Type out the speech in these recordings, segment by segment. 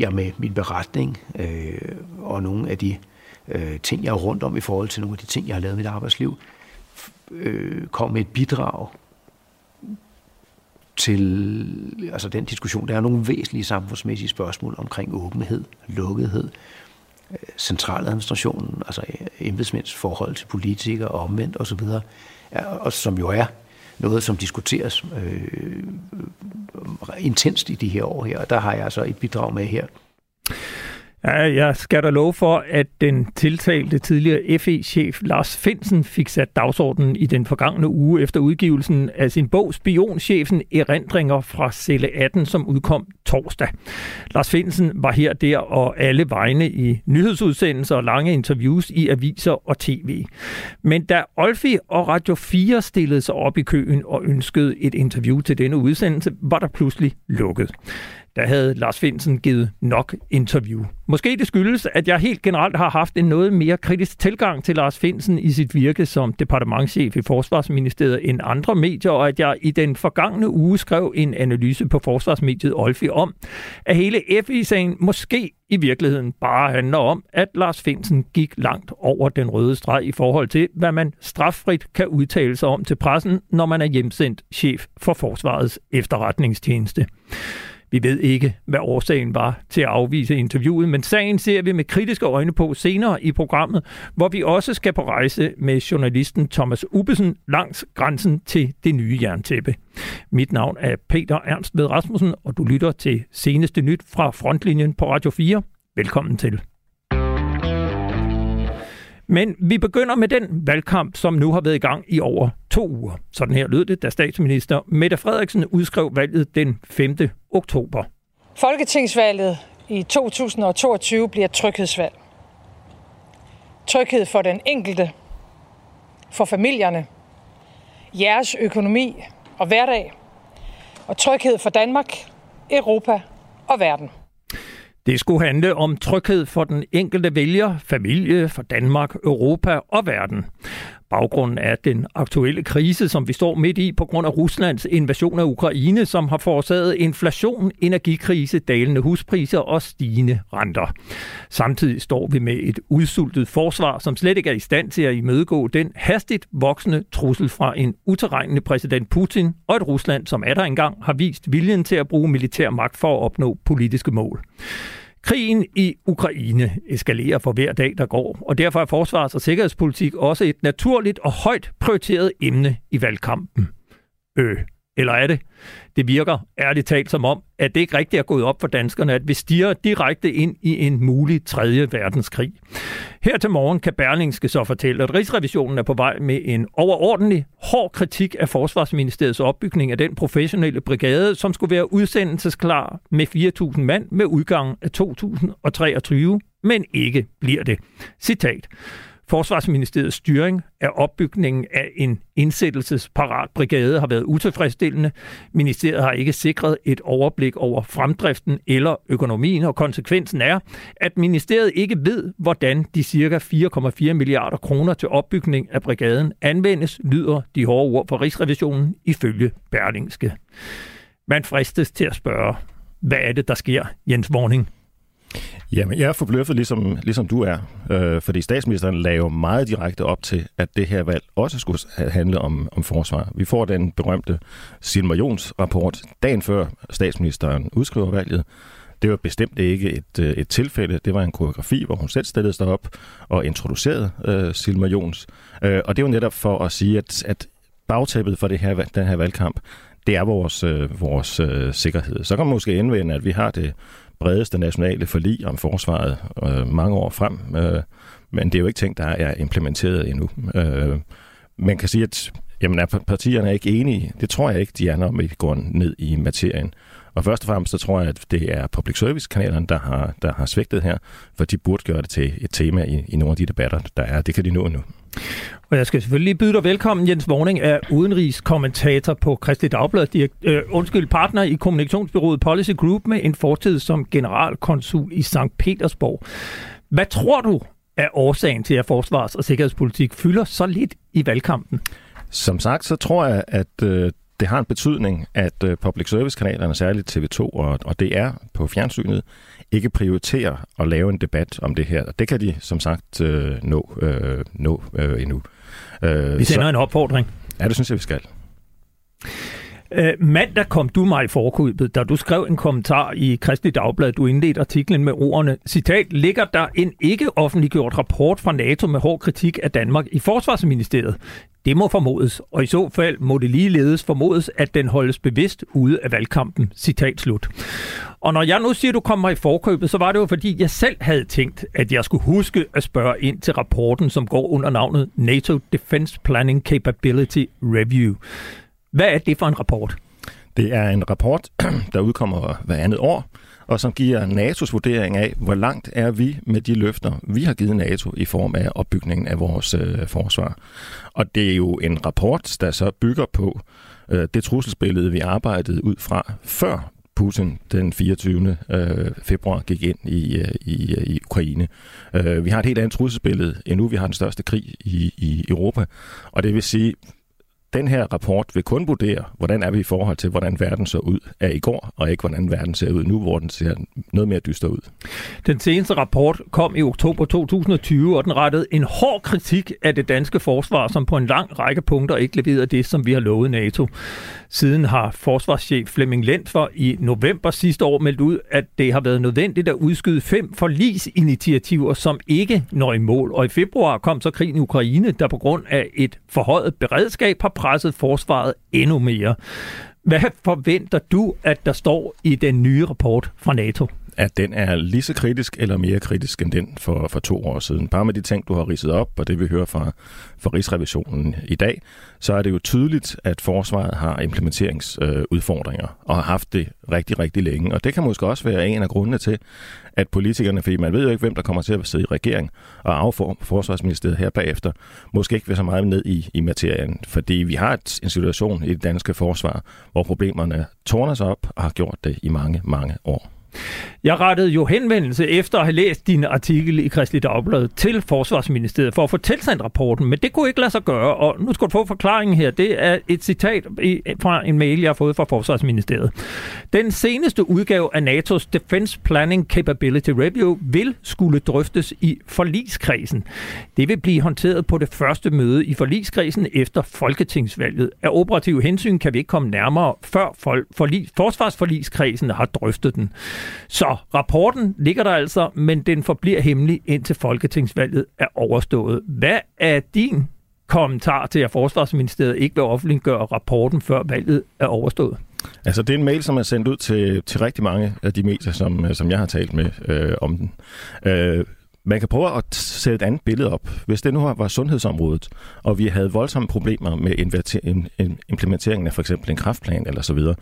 jeg med min beretning øh, og nogle af de øh, ting, jeg er rundt om i forhold til nogle af de ting, jeg har lavet i mit arbejdsliv, øh, kom med et bidrag til altså den diskussion. Der er nogle væsentlige samfundsmæssige spørgsmål omkring åbenhed, lukkethed, øh, centraladministrationen, altså øh, embedsmænds forhold til politikere og omvendt osv., og som jo er noget, som diskuteres øh, intenst i de her år her, og der har jeg altså et bidrag med her. Ja, jeg skal da love for, at den tiltalte tidligere FE-chef Lars Finsen fik sat dagsordenen i den forgangne uge efter udgivelsen af sin bog Spionchefen Erindringer fra Celle 18, som udkom torsdag. Lars Finsen var her, der og alle vegne i nyhedsudsendelser og lange interviews i aviser og tv. Men da Olfi og Radio 4 stillede sig op i køen og ønskede et interview til denne udsendelse, var der pludselig lukket der havde Lars Finsen givet nok interview. Måske det skyldes, at jeg helt generelt har haft en noget mere kritisk tilgang til Lars Finsen i sit virke som departementschef i Forsvarsministeriet end andre medier, og at jeg i den forgangne uge skrev en analyse på Forsvarsmediet Olfi om, at hele FI-sagen måske i virkeligheden bare handler om, at Lars Finsen gik langt over den røde streg i forhold til, hvad man straffrit kan udtale sig om til pressen, når man er hjemsendt chef for Forsvarets efterretningstjeneste. Vi ved ikke, hvad årsagen var til at afvise interviewet, men sagen ser vi med kritiske øjne på senere i programmet, hvor vi også skal på rejse med journalisten Thomas Ubesen langs grænsen til det nye jerntæppe. Mit navn er Peter Ernst ved Rasmussen, og du lytter til seneste nyt fra Frontlinjen på Radio 4. Velkommen til. Men vi begynder med den valgkamp, som nu har været i gang i over to uger. Sådan her lød det, da statsminister Mette Frederiksen udskrev valget den 5. oktober. Folketingsvalget i 2022 bliver tryghedsvalg. Tryghed for den enkelte, for familierne, jeres økonomi og hverdag, og tryghed for Danmark, Europa og verden. Det skulle handle om tryghed for den enkelte vælger, familie, for Danmark, Europa og verden. Baggrunden er den aktuelle krise, som vi står midt i på grund af Ruslands invasion af Ukraine, som har forårsaget inflation, energikrise, dalende huspriser og stigende renter. Samtidig står vi med et udsultet forsvar, som slet ikke er i stand til at imødegå den hastigt voksende trussel fra en uterregnende præsident Putin og et Rusland, som er der engang har vist viljen til at bruge militær magt for at opnå politiske mål. Krigen i Ukraine eskalerer for hver dag, der går, og derfor er forsvars- og sikkerhedspolitik også et naturligt og højt prioriteret emne i valgkampen. Øh, eller er det? Det virker ærligt talt som om, at det ikke rigtigt er gået op for danskerne, at vi stiger direkte ind i en mulig tredje verdenskrig. Her til morgen kan Berlingske så fortælle, at Rigsrevisionen er på vej med en overordentlig hård kritik af Forsvarsministeriets opbygning af den professionelle brigade, som skulle være udsendelsesklar med 4.000 mand med udgang af 2023, men ikke bliver det. Citat. Forsvarsministeriets styring af opbygningen af en indsættelsesparat brigade har været utilfredsstillende. Ministeriet har ikke sikret et overblik over fremdriften eller økonomien, og konsekvensen er, at ministeriet ikke ved, hvordan de ca. 4,4 milliarder kroner til opbygning af brigaden anvendes, lyder de hårde ord fra Rigsrevisionen ifølge Berlingske. Man fristes til at spørge, hvad er det, der sker, Jens Vorning? Jamen, jeg er forbløffet, ligesom, ligesom du er, øh, fordi statsministeren lagde jo meget direkte op til, at det her valg også skulle handle om, om forsvar. Vi får den berømte Silmar Jons rapport dagen før statsministeren udskriver valget. Det var bestemt ikke et, øh, et tilfælde. Det var en koreografi, hvor hun selv stillede sig op og introducerede øh, Silmar Jons. Øh, og det var netop for at sige, at, at bagtæppet for det her, den her valgkamp, det er vores, øh, vores øh, sikkerhed. Så kan man måske indvende, at vi har det bredeste nationale forlig om forsvaret øh, mange år frem, øh, men det er jo ikke ting, der er implementeret endnu. Øh, man kan sige, at jamen, er partierne ikke enige. Det tror jeg ikke, de er, når vi går ned i materien. Og først og fremmest så tror jeg, at det er public service-kanalerne, der har, der har svigtet her, for de burde gøre det til et tema i, i nogle af de debatter, der er. Det kan de nå nu. Og jeg skal selvfølgelig byde dig velkommen. Jens Vorning er udenrigskommentator på Kristi Dagblad, direkt, øh, undskyld, partner i kommunikationsbyrået Policy Group med en fortid som generalkonsul i St. Petersborg. Hvad tror du er årsagen til, at forsvars- og sikkerhedspolitik fylder så lidt i valgkampen? Som sagt, så tror jeg, at øh, det har en betydning, at øh, public service-kanalerne, særligt TV2 og, og DR på fjernsynet, ikke prioriterer at lave en debat om det her. Det kan de som sagt øh, nå, øh, nå øh, endnu. Øh, vi sender så, en opfordring. Ja, det synes jeg, vi skal. Øh, mandag kom du mig i forkøbet, da du skrev en kommentar i Kristelig Dagblad. Du indledte artiklen med ordene, citat, ligger der en ikke offentliggjort rapport fra NATO med hård kritik af Danmark i Forsvarsministeriet. Det må formodes, og i så fald må det ligeledes formodes, at den holdes bevidst ude af valgkampen. Citat slut. Og når jeg nu siger, at du kommer i forkøbet, så var det jo fordi, jeg selv havde tænkt, at jeg skulle huske at spørge ind til rapporten, som går under navnet NATO Defense Planning Capability Review. Hvad er det for en rapport? Det er en rapport, der udkommer hver andet år, og som giver NATO's vurdering af, hvor langt er vi med de løfter, vi har givet NATO i form af opbygningen af vores øh, forsvar. Og det er jo en rapport, der så bygger på øh, det trusselsbillede, vi arbejdede ud fra før Putin den 24. Øh, februar gik ind i, øh, i, øh, i Ukraine. Øh, vi har et helt andet trusselsbillede endnu. Vi har den største krig i, i Europa. Og det vil sige, den her rapport vil kun vurdere, hvordan er vi i forhold til, hvordan verden så ud af i går, og ikke hvordan verden ser ud nu, hvor den ser noget mere dyster ud. Den seneste rapport kom i oktober 2020, og den rettede en hård kritik af det danske forsvar, som på en lang række punkter ikke leverede det, som vi har lovet NATO. Siden har forsvarschef Flemming Lentfer i november sidste år meldt ud, at det har været nødvendigt at udskyde fem forlisinitiativer, som ikke når i mål. Og i februar kom så krigen i Ukraine, der på grund af et forhøjet beredskab har presset forsvaret endnu mere. Hvad forventer du, at der står i den nye rapport fra NATO? At den er lige så kritisk eller mere kritisk end den for, for to år siden. Bare med de ting, du har ridset op, og det vi hører fra, fra Rigsrevisionen i dag, så er det jo tydeligt, at forsvaret har implementeringsudfordringer, øh, og har haft det rigtig, rigtig længe. Og det kan måske også være en af grundene til, at politikerne, fordi man ved jo ikke, hvem der kommer til at sidde i regering og afform forsvarsministeriet her bagefter, måske ikke vil så meget ned i, i materien. Fordi vi har et, en situation i det danske forsvar, hvor problemerne tårner sig op og har gjort det i mange, mange år. Jeg rettede jo henvendelse efter at have læst din artikel i Kristelig Dagblad til Forsvarsministeriet for at få tilsendt rapporten, men det kunne ikke lade sig gøre, og nu skal du få forklaringen her. Det er et citat fra en mail, jeg har fået fra Forsvarsministeriet. Den seneste udgave af NATO's Defense Planning Capability Review vil skulle drøftes i forligskredsen. Det vil blive håndteret på det første møde i forligskredsen efter folketingsvalget. Af operative hensyn kan vi ikke komme nærmere, før forlig, forsvarsforligskredsen har drøftet den. Så rapporten ligger der altså, men den forbliver hemmelig indtil folketingsvalget er overstået. Hvad er din kommentar til, at Forsvarsministeriet ikke vil offentliggøre rapporten, før valget er overstået? Altså, det er en mail, som er sendt ud til, til rigtig mange af de medier, som, som jeg har talt med øh, om den. Øh, man kan prøve at sætte et andet billede op. Hvis det nu var sundhedsområdet, og vi havde voldsomme problemer med implementeringen af for eksempel en kraftplan eller så videre,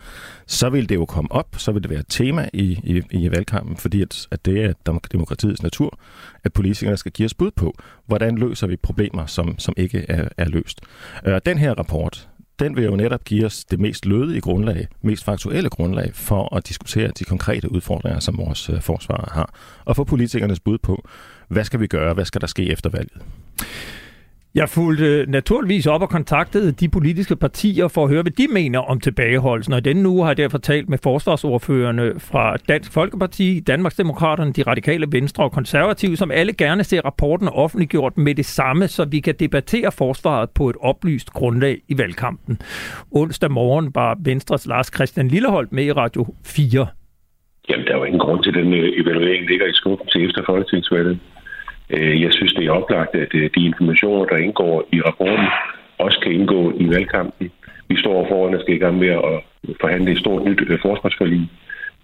så ville det jo komme op, så ville det være et tema i, i, i valgkampen, fordi at, at det er demokratiets natur, at politikerne skal give os bud på, hvordan løser vi problemer, som, som ikke er, er løst. Øh, den her rapport, den vil jo netop give os det mest lødige grundlag, mest faktuelle grundlag for at diskutere de konkrete udfordringer, som vores øh, forsvar har, og få politikernes bud på, hvad skal vi gøre, hvad skal der ske efter valget. Jeg fulgte naturligvis op og kontaktede de politiske partier for at høre, hvad de mener om tilbageholdelsen. Og denne uge har jeg derfor talt med forsvarsordførende fra Dansk Folkeparti, Danmarksdemokraterne, de radikale venstre og konservative, som alle gerne ser rapporten offentliggjort med det samme, så vi kan debattere forsvaret på et oplyst grundlag i valgkampen. Onsdag morgen var Venstres Lars Christian Lilleholdt med i Radio 4. Jamen, der er jo ingen grund til, at den øh, evaluering ligger i skuffen til efter folketingsvalget. Øh, jeg synes, det er oplagt, at øh, de informationer, der indgår i rapporten, også kan indgå i valgkampen. Vi står foran og skal i gang med at forhandle et stort nyt øh, forsvarsforlig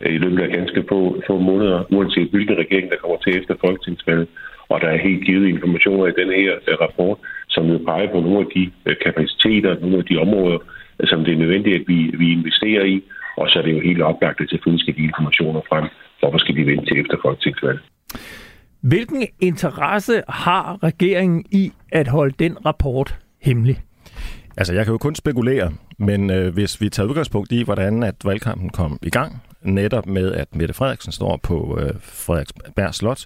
i løbet af ganske få, få måneder, uanset hvilken regering, der kommer til efter folketingsvalget. Og der er helt givet informationer i den her rapport, som jo peger på nogle af de kapaciteter, nogle af de områder, som det er nødvendigt, at vi, vi investerer i. Og så er det jo helt oplagt, at selvfølgelig skal de informationer frem. Hvorfor skal de vente til efter folketingsvalget? Hvilken interesse har regeringen i at holde den rapport hemmelig? Altså, jeg kan jo kun spekulere, men øh, hvis vi tager udgangspunkt i, hvordan at valgkampen kom i gang, netop med, at Mette Frederiksen står på øh, Frederiksberg Slot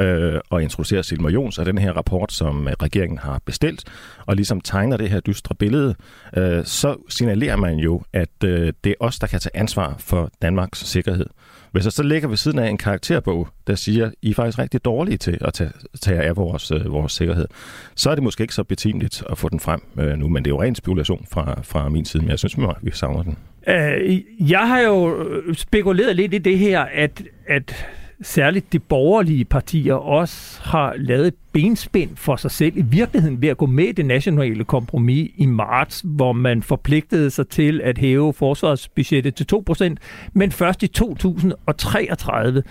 øh, og introducerer Silmer Jons af den her rapport, som øh, regeringen har bestilt, og ligesom tegner det her dystre billede, øh, så signalerer man jo, at øh, det er os, der kan tage ansvar for Danmarks sikkerhed. Hvis jeg så ligger ved siden af en karakterbog, der siger, I er faktisk rigtig dårlige til at tage, tage af vores, øh, vores sikkerhed, så er det måske ikke så betimeligt at få den frem øh, nu, men det er jo ren spekulation fra, fra min side, men jeg synes, vi savner den. Øh, jeg har jo øh, spekuleret lidt i det her, at, at særligt de borgerlige partier også har lavet benspænd for sig selv i virkeligheden ved at gå med i det nationale kompromis i marts, hvor man forpligtede sig til at hæve forsvarsbudgettet til 2%, men først i 2033.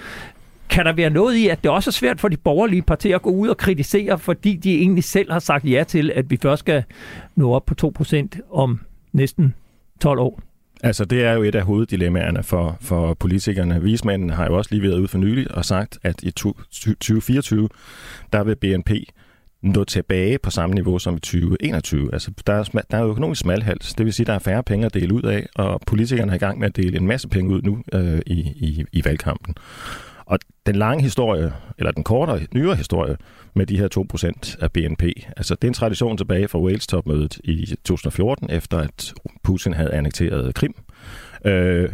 Kan der være noget i, at det også er svært for de borgerlige partier at gå ud og kritisere, fordi de egentlig selv har sagt ja til, at vi først skal nå op på 2% om næsten 12 år? Altså, det er jo et af hoveddilemmaerne for, for politikerne. Vismanden har jo også lige været ude for nylig og sagt, at i 2024, der vil BNP nå tilbage på samme niveau som i 2021. Altså, der er, der er jo økonomisk smalhals, det vil sige, at der er færre penge at dele ud af, og politikerne er i gang med at dele en masse penge ud nu øh, i, i, i valgkampen. Og den lange historie, eller den kortere, nyere historie med de her 2% af BNP, altså det er en tradition tilbage fra Wales-topmødet i 2014, efter at Putin havde annekteret Krim. Øh,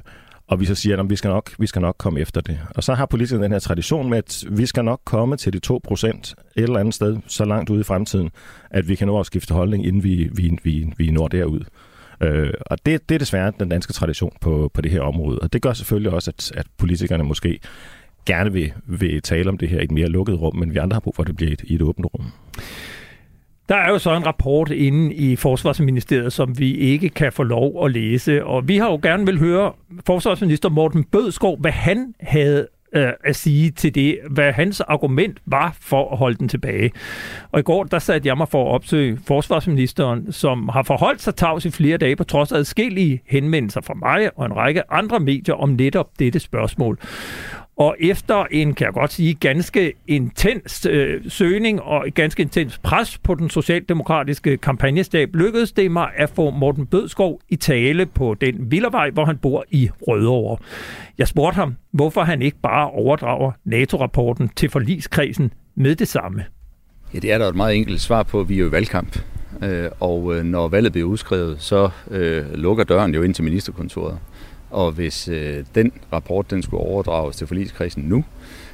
og vi så siger, at vi skal, nok, vi skal nok komme efter det. Og så har politikerne den her tradition med, at vi skal nok komme til de 2% et eller andet sted, så langt ude i fremtiden, at vi kan nå at skifte holdning, inden vi, vi, vi, vi når derud. Øh, og det, det er desværre den danske tradition på, på det her område. Og det gør selvfølgelig også, at, at politikerne måske gerne vil, vil tale om det her i et mere lukket rum, men vi andre har brug for, at det bliver et, i et åbent rum. Der er jo så en rapport inde i Forsvarsministeriet, som vi ikke kan få lov at læse, og vi har jo gerne vil høre forsvarsminister Morten Bødskov, hvad han havde øh, at sige til det, hvad hans argument var for at holde den tilbage. Og i går, der satte jeg mig for at opsøge forsvarsministeren, som har forholdt sig tavs i flere dage på trods af adskillige henvendelser fra mig og en række andre medier om netop dette spørgsmål. Og efter en, kan jeg godt sige, ganske intens øh, søgning og et ganske intens pres på den socialdemokratiske kampagnestab, lykkedes det mig at få Morten Bødskov i tale på den villavej, hvor han bor i Rødovre. Jeg spurgte ham, hvorfor han ikke bare overdrager NATO-rapporten til forliskredsen med det samme. Ja, det er der et meget enkelt svar på. Vi er jo i valgkamp, øh, og øh, når valget bliver udskrevet, så øh, lukker døren jo ind til ministerkontoret. Og hvis øh, den rapport den skulle overdrages til forligskredsen nu,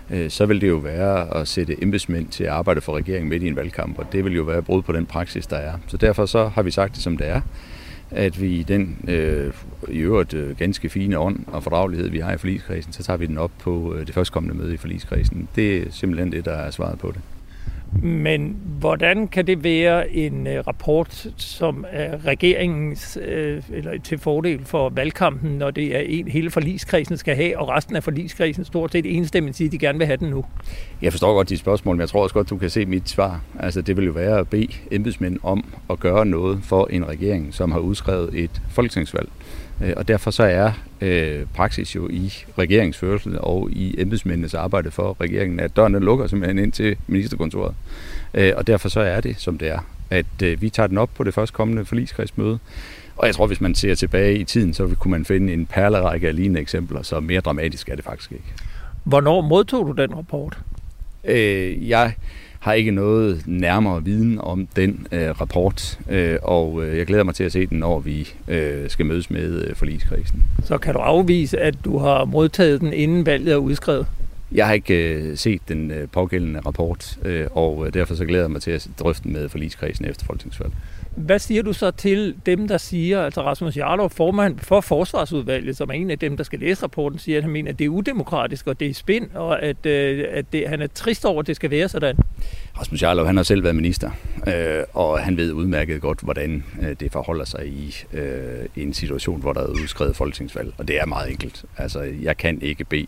øh, så vil det jo være at sætte embedsmænd til at arbejde for regeringen midt i en valgkamp, og det vil jo være brud på den praksis, der er. Så derfor så har vi sagt det, som det er, at vi i den øh, i øvrigt øh, ganske fine ånd og fordragelighed, vi har i forligskredsen, så tager vi den op på øh, det førstkommende møde i forligskredsen. Det er simpelthen det, der er svaret på det. Men hvordan kan det være en øh, rapport, som er regeringens øh, eller til fordel for valgkampen, når det er en hele forligskredsen skal have, og resten af forligskredsen stort set enstemmigt siger, at de gerne vil have den nu? Jeg forstår godt dit spørgsmål, men jeg tror også godt, du kan se mit svar. Altså, det vil jo være at bede embedsmænd om at gøre noget for en regering, som har udskrevet et folketingsvalg. Øh, og derfor så er øh, praksis jo i regeringsførelsen og i embedsmændenes arbejde for regeringen, at døren lukker simpelthen ind til ministerkontoret. Øh, og derfor så er det, som det er, at øh, vi tager den op på det første kommende forligskredsmøde. Og jeg tror, hvis man ser tilbage i tiden, så kunne man finde en perlerække af lignende eksempler, så mere dramatisk er det faktisk ikke. Hvornår modtog du den rapport? Øh, jeg har ikke noget nærmere viden om den øh, rapport, øh, og øh, jeg glæder mig til at se den, når vi øh, skal mødes med øh, forligskredsen. Så kan du afvise, at du har modtaget den, inden valget er udskrevet? Jeg har ikke øh, set den øh, pågældende rapport, øh, og øh, derfor så glæder jeg mig til at drøfte den med forligskredsen efter folketingsvalget. Hvad siger du så til dem, der siger, altså Rasmus Jarlov, formand for Forsvarsudvalget, som er en af dem, der skal læse rapporten, siger, at han mener, at det er udemokratisk, og det er spind, og at, øh, at det, han er trist over, at det skal være sådan? Rasmus Jarlov, han har selv været minister, øh, og han ved udmærket godt, hvordan øh, det forholder sig i, øh, en situation, hvor der er udskrevet folketingsvalg. Og det er meget enkelt. Altså, jeg kan ikke bede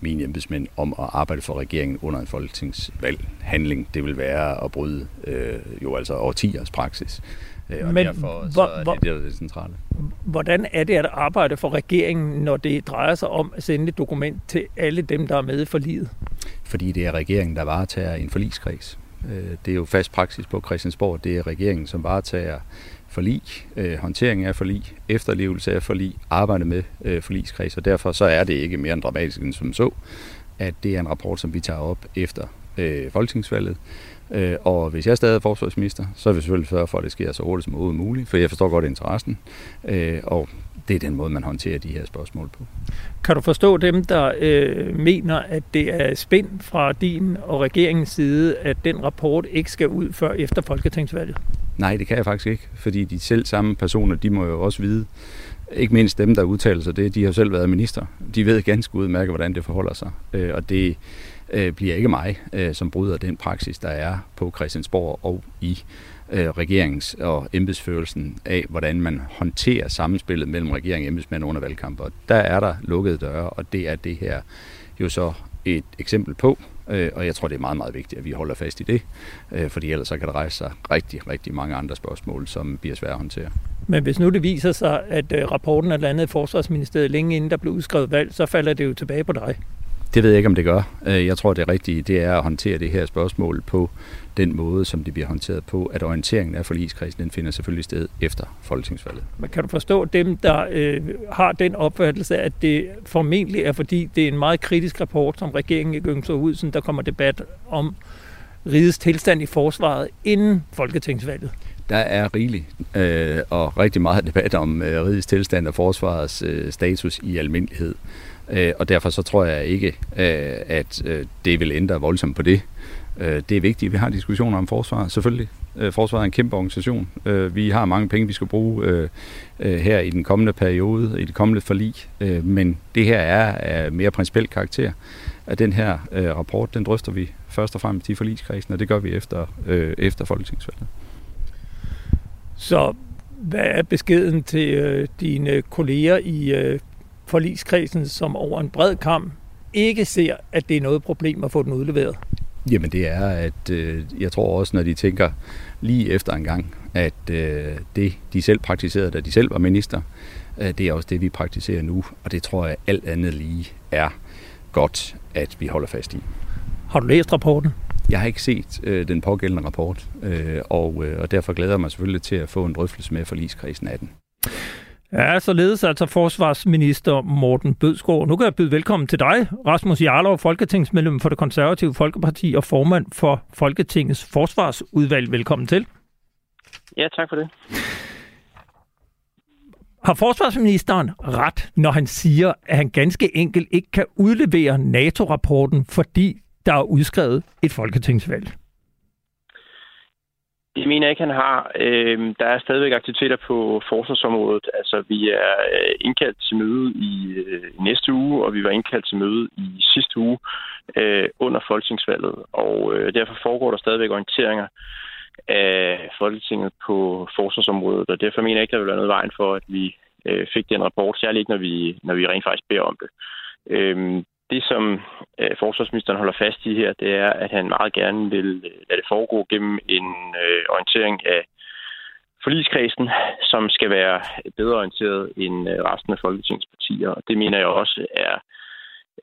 mine embedsmænd om at arbejde for regeringen under en folketingsvalg. Handling, det vil være at bryde øh, jo altså årtiers praksis. Øh, og Men derfor så er det det, det centrale. Hvordan er det at arbejde for regeringen, når det drejer sig om at sende et dokument til alle dem, der er med for livet? Fordi det er regeringen, der varetager en forligskreds. Det er jo fast praksis på Christiansborg. Det er regeringen, som varetager forlig, øh, håndtering af forlig, efterlevelse af forlig, arbejde med øh, forligskreds, og derfor så er det ikke mere end dramatisk end som så, at det er en rapport, som vi tager op efter øh, folketingsvalget. Øh, og hvis jeg stadig er forsvarsminister, så vil vi selvfølgelig sørge for, at det sker så hurtigt som overhovedet muligt, for jeg forstår godt interessen, øh, og det er den måde, man håndterer de her spørgsmål på. Kan du forstå dem, der øh, mener, at det er spænd fra din og regeringens side, at den rapport ikke skal ud før efter folketingsvalget? Nej, det kan jeg faktisk ikke, fordi de selv samme personer, de må jo også vide, ikke mindst dem, der udtaler sig det, de har selv været minister. De ved ganske udmærket, hvordan det forholder sig. Øh, og det øh, bliver ikke mig, øh, som bryder den praksis, der er på Christiansborg og i øh, regerings- og embedsførelsen af, hvordan man håndterer sammenspillet mellem regering og embedsmænd under valgkamper. Der er der lukkede døre, og det er det her jo så et eksempel på. Øh, og jeg tror, det er meget, meget vigtigt, at vi holder fast i det, øh, fordi ellers så kan der rejse sig rigtig, rigtig mange andre spørgsmål, som bliver svære at håndtere. Men hvis nu det viser sig, at øh, rapporten er landet i Forsvarsministeriet længe inden der blev udskrevet valg, så falder det jo tilbage på dig. Det ved jeg ikke, om det gør. Jeg tror, det rigtige det er at håndtere det her spørgsmål på den måde, som det bliver håndteret på, at orienteringen af forligskredsen, den finder selvfølgelig sted efter folketingsvalget. Men kan du forstå dem, der øh, har den opfattelse, at det formentlig er, fordi det er en meget kritisk rapport, som regeringen ikke ønsker ud, så der kommer debat om rigets tilstand i forsvaret inden folketingsvalget? Der er rigeligt øh, og rigtig meget debat om øh, rigets tilstand og forsvarets øh, status i almindelighed. Øh, og derfor så tror jeg ikke, øh, at øh, det vil ændre voldsomt på det. Øh, det er vigtigt, at vi har diskussioner om forsvar, selvfølgelig. Øh, forsvaret er en kæmpe organisation. Øh, vi har mange penge, vi skal bruge øh, øh, her i den kommende periode, i det kommende forlig, øh, men det her er af mere principiel karakter. At den her rapport, den drøfter vi først og fremmest i forligskredsen, og det gør vi efter, efter folketingsvalget. Så hvad er beskeden til dine kolleger i forligskredsen, som over en bred kamp ikke ser, at det er noget problem at få den udleveret? Jamen det er, at øh, jeg tror også, når de tænker lige efter en gang, at øh, det, de selv praktiserede, da de selv var minister, øh, det er også det, vi praktiserer nu. Og det tror jeg alt andet lige er godt, at vi holder fast i. Har du læst rapporten? Jeg har ikke set øh, den pågældende rapport, øh, og, øh, og derfor glæder jeg mig selvfølgelig til at få en drøftelse med forligskredsen af den. Ja, således altså forsvarsminister Morten Bødskov. Nu kan jeg byde velkommen til dig, Rasmus Jarlov, folketingsmedlem for det konservative Folkeparti og formand for Folketingets forsvarsudvalg. Velkommen til. Ja, tak for det. Har forsvarsministeren ret, når han siger, at han ganske enkelt ikke kan udlevere NATO-rapporten, fordi der er udskrevet et folketingsvalg? Det mener jeg ikke, han har. Øh, der er stadigvæk aktiviteter på forsvarsområdet. Altså, vi er øh, indkaldt til møde i øh, næste uge, og vi var indkaldt til møde i sidste uge øh, under folketingsvalget. Og øh, derfor foregår der stadigvæk orienteringer af Folketinget på forsvarsområdet, og derfor mener jeg ikke, der vil være noget vejen for, at vi øh, fik den rapport, særligt ikke, når vi, når vi rent faktisk beder om det. Øh, det, som øh, forsvarsministeren holder fast i her, det er, at han meget gerne vil øh, lade det foregå gennem en øh, orientering af forligskredsen, som skal være bedre orienteret end øh, resten af Folketingets partier. Og det mener jeg også er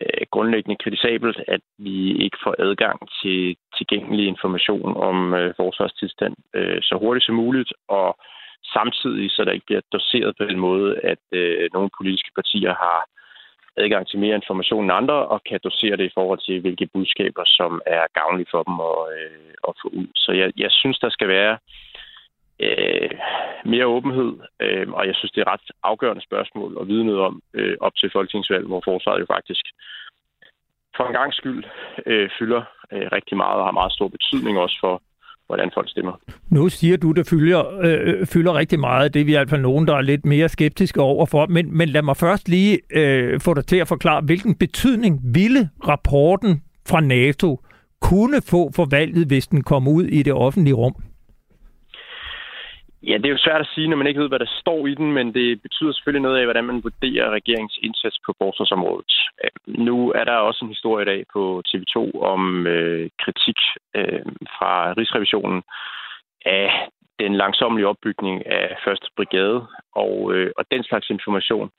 øh, grundlæggende kritisabelt, at vi ikke får adgang til tilgængelig information om øh, forsvarstilstand øh, så hurtigt som muligt, og samtidig så der ikke bliver doseret på den måde, at øh, nogle politiske partier har adgang til mere information end andre, og kan dosere det i forhold til, hvilke budskaber, som er gavnlige for dem at, øh, at få ud. Så jeg, jeg synes, der skal være øh, mere åbenhed, øh, og jeg synes, det er et ret afgørende spørgsmål at vide noget om øh, op til folketingsvalg, hvor forsvaret jo faktisk for en gang skyld øh, fylder øh, rigtig meget og har meget stor betydning også for, hvordan folk stemmer. Nu siger du, det fylder, øh, øh, fylder rigtig meget. Det er vi i hvert fald nogen, der er lidt mere skeptiske overfor. Men, men lad mig først lige øh, få dig til at forklare, hvilken betydning ville rapporten fra NATO kunne få for valget, hvis den kom ud i det offentlige rum? Ja, det er jo svært at sige, når man ikke ved, hvad der står i den, men det betyder selvfølgelig noget af, hvordan man vurderer regeringens indsats på forsvarsområdet. Øh, nu er der også en historie i dag på TV2 om øh, kritik øh, fra Rigsrevisionen af den langsomlige opbygning af første brigade, og, øh, og den slags information,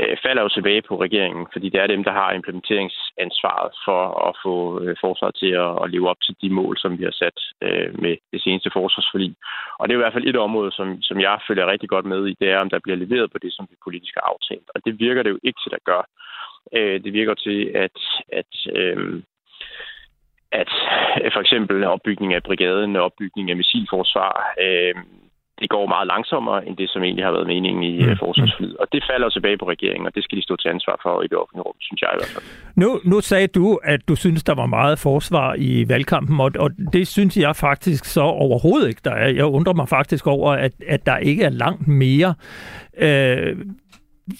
øh, falder jo tilbage på regeringen, fordi det er dem, der har implementeringsansvaret for at få øh, forsvaret til at, at leve op til de mål, som vi har sat øh, med det seneste forsvarsforlig. Og det er i hvert fald et område, som, som jeg følger rigtig godt med i, det er, om der bliver leveret på det, som vi politisk har aftalt. Og det virker det jo ikke til at gøre. Øh, det virker til, at, at øh, at for eksempel opbygning af brigaden, opbygning af missilforsvar, øh, det går meget langsommere end det, som egentlig har været meningen i mm. forsvarsflyet. Og det falder tilbage på regeringen, og det skal de stå til ansvar for i det offentlige rum, synes jeg i hvert fald. Nu, nu sagde du, at du synes, der var meget forsvar i valgkampen, og, og det synes jeg faktisk så overhovedet ikke, der er. Jeg undrer mig faktisk over, at, at der ikke er langt mere. Øh,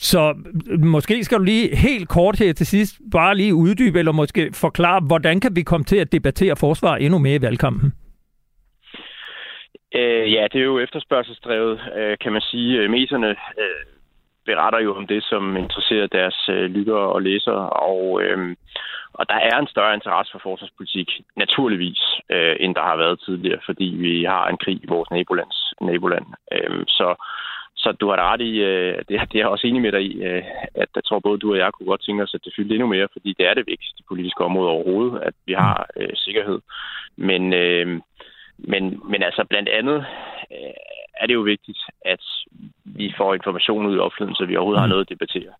så måske skal du lige helt kort her til sidst bare lige uddybe, eller måske forklare, hvordan kan vi komme til at debattere forsvar endnu mere i valgkampen? Øh, ja, det er jo efterspørgselsdrevet, øh, kan man sige. Øh, medierne øh, beretter jo om det, som interesserer deres øh, lyttere og læsere, og, øh, og der er en større interesse for forsvarspolitik, naturligvis, øh, end der har været tidligere, fordi vi har en krig i vores nabolands naboland. Øh, så så du har ret i, øh, det, det er jeg også enig med dig i, øh, at jeg tror både du og jeg kunne godt tænke os, at det fyldte endnu mere, fordi det er det vigtigste politiske område overhovedet, at vi har øh, sikkerhed. Men, øh, men, men altså blandt andet øh, er det jo vigtigt, at vi får information ud i offentligheden, så vi overhovedet har mm. noget at debattere.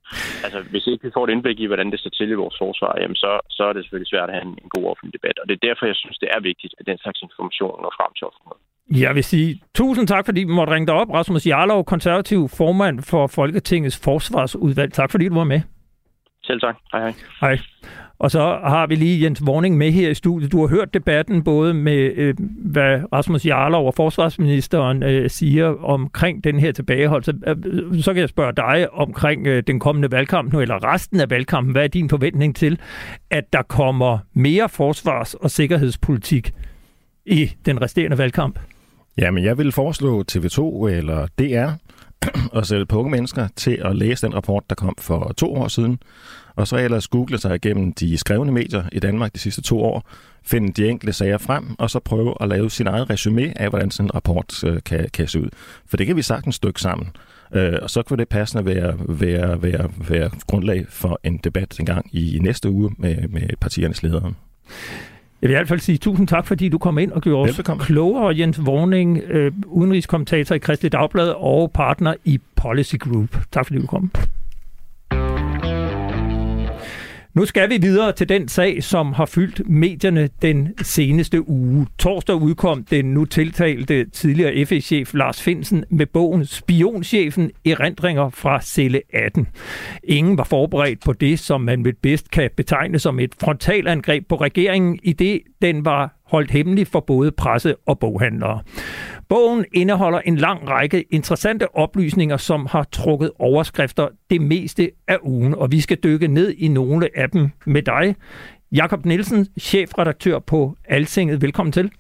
Altså, hvis ikke vi får et indblik i, hvordan det står til i vores forsvar, jamen så, så er det selvfølgelig svært at have en, en god offentlig debat. Og det er derfor, jeg synes, det er vigtigt, at den slags information når frem til offentligheden. Jeg vil sige tusind tak, fordi vi måtte ringe dig op. Rasmus Jarlov, konservativ formand for Folketingets forsvarsudvalg. Tak fordi du var med. Selv tak. Hej hej. Hej. Og så har vi lige Jens Warning med her i studiet. Du har hørt debatten både med, øh, hvad Rasmus Jarlov og forsvarsministeren øh, siger omkring den her tilbageholdelse. Øh, så kan jeg spørge dig omkring øh, den kommende valgkamp nu, eller resten af valgkampen. Hvad er din forventning til, at der kommer mere forsvars- og sikkerhedspolitik i den resterende valgkamp? Jamen, jeg vil foreslå TV2 eller DR at sætte på unge mennesker til at læse den rapport, der kom for to år siden, og så ellers google sig igennem de skrevne medier i Danmark de sidste to år, finde de enkelte sager frem, og så prøve at lave sin eget resume af, hvordan sådan en rapport øh, kan, kan se ud. For det kan vi sagtens stykke sammen. Øh, og så kunne det passende være, være, være, være grundlag for en debat en gang i næste uge med, med partiernes ledere. Jeg vil i hvert fald sige tusind tak, fordi du kom ind og gjorde os klogere. Jens Vorning, øh, udenrigskommentator i Kristelig Dagblad og partner i Policy Group. Tak fordi du kom. Nu skal vi videre til den sag, som har fyldt medierne den seneste uge. Torsdag udkom den nu tiltalte tidligere FE-chef Lars Finsen med bogen Spionchefen erindringer fra celle 18. Ingen var forberedt på det, som man vel bedst kan betegne som et frontalangreb på regeringen, i det den var holdt hemmelig for både presse og boghandlere. Bogen indeholder en lang række interessante oplysninger, som har trukket overskrifter det meste af ugen, og vi skal dykke ned i nogle af dem med dig. Jakob Nielsen, chefredaktør på Altinget. Velkommen til.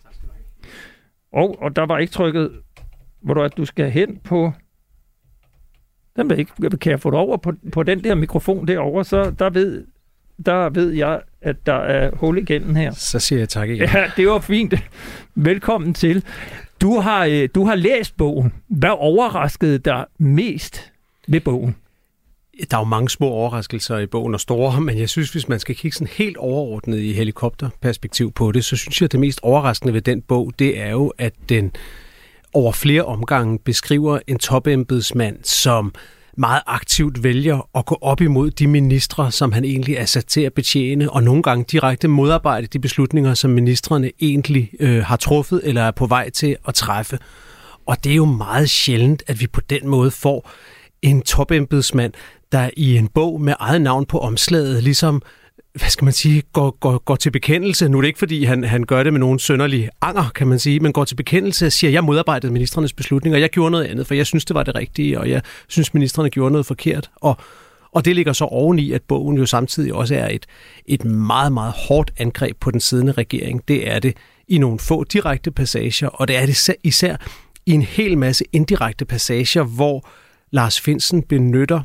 Og, og der var ikke trykket, hvor du at du skal hen på den vil ikke, kan jeg få det over på, på den der mikrofon derovre, så der ved der ved jeg, at der er hul igennem her. Så siger jeg tak igen. Ja, det var fint. Velkommen til. Du har, øh, du har læst bogen. Hvad overraskede dig mest ved bogen? Der er jo mange små overraskelser i bogen og store, men jeg synes, hvis man skal kigge sådan helt overordnet i helikopterperspektiv på det, så synes jeg, at det mest overraskende ved den bog, det er jo, at den over flere omgange beskriver en topembedsmand, som meget aktivt vælger at gå op imod de ministre, som han egentlig er sat til at betjene, og nogle gange direkte modarbejde de beslutninger, som ministerne egentlig øh, har truffet eller er på vej til at træffe. Og det er jo meget sjældent, at vi på den måde får en topembedsmand, der i en bog med eget navn på omslaget ligesom hvad skal man sige, går, går, går til bekendelse. Nu er det ikke, fordi han, han gør det med nogen sønderlig anger, kan man sige, men går til bekendelse og siger, jeg modarbejdede ministerernes beslutninger, og jeg gjorde noget andet, for jeg synes, det var det rigtige, og jeg synes, ministerne gjorde noget forkert. Og, og det ligger så oveni, at bogen jo samtidig også er et, et meget, meget hårdt angreb på den siddende regering. Det er det i nogle få direkte passager, og det er det især i en hel masse indirekte passager, hvor Lars Finsen benytter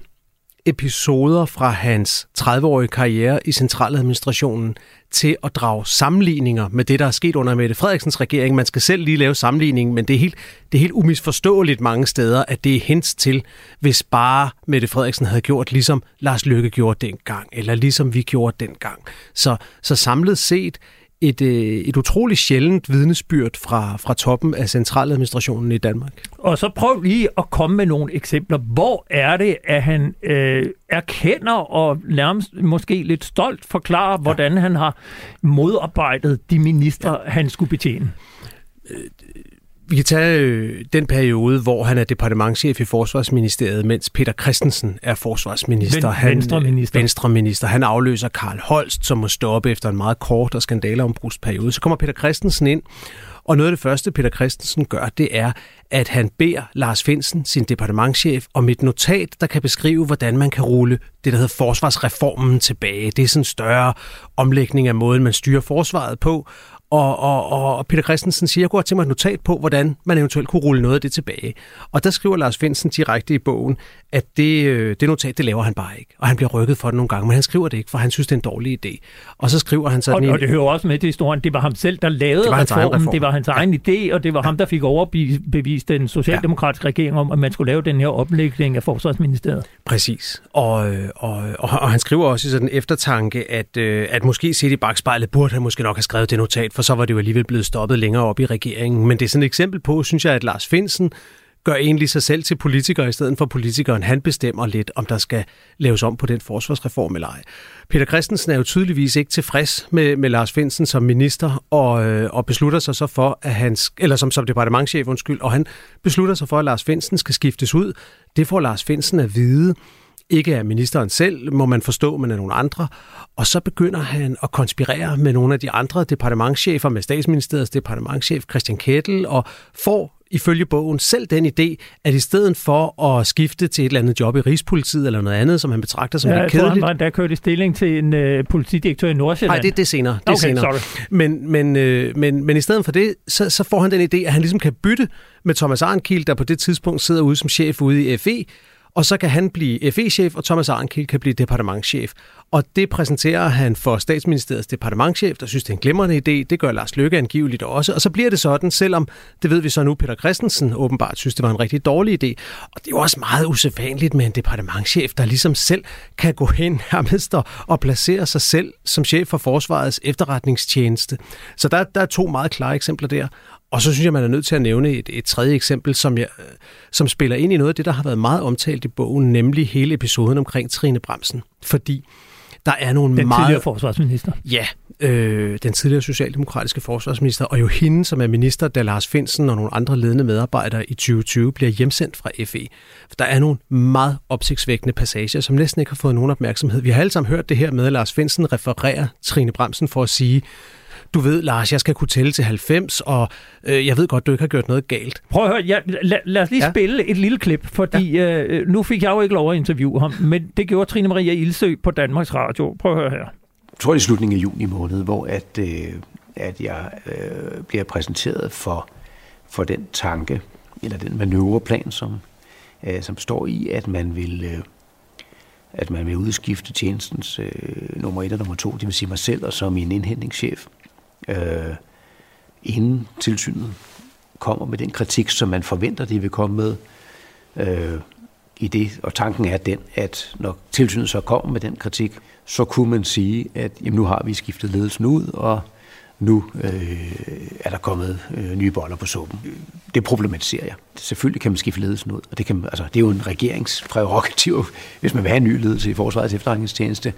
episoder fra hans 30-årige karriere i centraladministrationen til at drage sammenligninger med det, der er sket under Mette Frederiksens regering. Man skal selv lige lave sammenligningen, men det er helt, det er helt umisforståeligt mange steder, at det er hens til, hvis bare Mette Frederiksen havde gjort, ligesom Lars Løkke gjorde dengang, eller ligesom vi gjorde dengang. Så, så samlet set et, øh, et utroligt sjældent vidnesbyrd fra, fra toppen af centraladministrationen i Danmark. Og så prøv lige at komme med nogle eksempler. Hvor er det, at han øh, erkender og nærmest måske lidt stolt forklarer, ja. hvordan han har modarbejdet de ministre, ja. han skulle betjene? Øh, vi kan tage øh, den periode, hvor han er departementchef i Forsvarsministeriet, mens Peter Christensen er forsvarsminister. Ven, han, venstreminister. venstreminister. Han afløser Karl Holst, som må stoppe efter en meget kort og skandaleombrugsπeriode. Så kommer Peter Christensen ind, og noget af det første, Peter Christensen gør, det er, at han beder Lars Finsen, sin departementchef, om et notat, der kan beskrive, hvordan man kan rulle det, der hedder forsvarsreformen tilbage. Det er sådan en større omlægning af måden, man styrer forsvaret på, og, og, og Peter Christensen siger, jeg kunne til mig et notat på, hvordan man eventuelt kunne rulle noget af det tilbage. Og der skriver Lars Finsen direkte i bogen, at det, øh, det notat, det laver han bare ikke. Og han bliver rykket for det nogle gange, men han skriver det ikke, for han synes, det er en dårlig idé. Og så skriver han sådan og, en... Og det hører også med til historien, det var ham selv, der lavede det var reformen, reform. det var hans egen ja. idé, og det var ham, der fik overbevist den socialdemokratiske ja. regering om, at man skulle lave den her oplægning af Forsvarsministeriet. Præcis. Og, øh, og, og, og han skriver også i sådan en eftertanke, at, øh, at måske set i bagspejlet, burde han måske nok have skrevet det notat, for så var det jo alligevel blevet stoppet længere op i regeringen. Men det er sådan et eksempel på, synes jeg, at Lars Finsen gør egentlig sig selv til politiker, i stedet for politikeren. Han bestemmer lidt, om der skal laves om på den forsvarsreform eller ej. Peter Christensen er jo tydeligvis ikke tilfreds med, med Lars Finsen som minister, og, øh, og beslutter sig så for, at han, eller som, som departementchef, undskyld, og han beslutter sig for, at Lars Finsen skal skiftes ud. Det får Lars Finsen at vide ikke af ministeren selv, må man forstå, men af nogle andre. Og så begynder han at konspirere med nogle af de andre departementchefer, med statsministeriets departementchef Christian Kettel, og får ifølge bogen selv den idé, at i stedet for at skifte til et eller andet job i Rigspolitiet eller noget andet, som han betragter som ja, lidt kedeligt... Ja, han var kørt i stilling til en øh, politidirektør i Nordsjælland. Nej, det, det er senere. Det er okay, senere. Sorry. Men, men, øh, men, men i stedet for det, så, så får han den idé, at han ligesom kan bytte med Thomas Arnkiel, der på det tidspunkt sidder ude som chef ude i FE, og så kan han blive FE-chef, og Thomas Arnkild kan blive departementschef. Og det præsenterer han for statsministeriets departementschef, der synes, det er en glimrende idé. Det gør Lars Løkke angiveligt også. Og så bliver det sådan, selvom, det ved vi så nu, Peter Christensen åbenbart synes, det var en rigtig dårlig idé. Og det er jo også meget usædvanligt med en departementschef, der ligesom selv kan gå hen nærmest og placere sig selv som chef for Forsvarets efterretningstjeneste. Så der, der er to meget klare eksempler der. Og så synes jeg, man er nødt til at nævne et, et tredje eksempel, som, jeg, som spiller ind i noget af det, der har været meget omtalt i bogen, nemlig hele episoden omkring Trine Bremsen. Fordi der er nogle den meget... Den tidligere forsvarsminister. Ja, øh, den tidligere socialdemokratiske forsvarsminister, og jo hende, som er minister, da Lars Finsen og nogle andre ledende medarbejdere i 2020 bliver hjemsendt fra FE. For der er nogle meget opsigtsvækkende passager, som næsten ikke har fået nogen opmærksomhed. Vi har alle sammen hørt det her med, at Lars Finsen refererer Trine Bremsen for at sige, du ved, Lars, jeg skal kunne tælle til 90, og øh, jeg ved godt, du ikke har gjort noget galt. Prøv at høre, ja, lad, lad os lige ja. spille et lille klip, fordi ja. øh, nu fik jeg jo ikke lov at interviewe ham, men det gjorde Trine Maria Ilsø på Danmarks Radio. Prøv at høre her. Jeg tror, det er slutningen af juni måned, hvor at, øh, at jeg øh, bliver præsenteret for, for den tanke, eller den manøvreplan, som, øh, som står i, at man vil... Øh, at man vil udskifte tjenestens øh, nummer et og nummer to, det vil sige mig selv, og så min indhentningschef øh, inden tilsynet kommer med den kritik, som man forventer, de vil komme med øh, i det. Og tanken er den, at når tilsynet så kommer med den kritik, så kunne man sige, at jamen, nu har vi skiftet ledelsen ud, og nu øh, er der kommet øh, nye boller på suppen. Det problematiserer jeg. Selvfølgelig kan man skifte ledelsen ud, og det, kan, altså, det er jo en regeringsprærogativ, hvis man vil have en ny ledelse i Forsvarets efterretningstjeneste.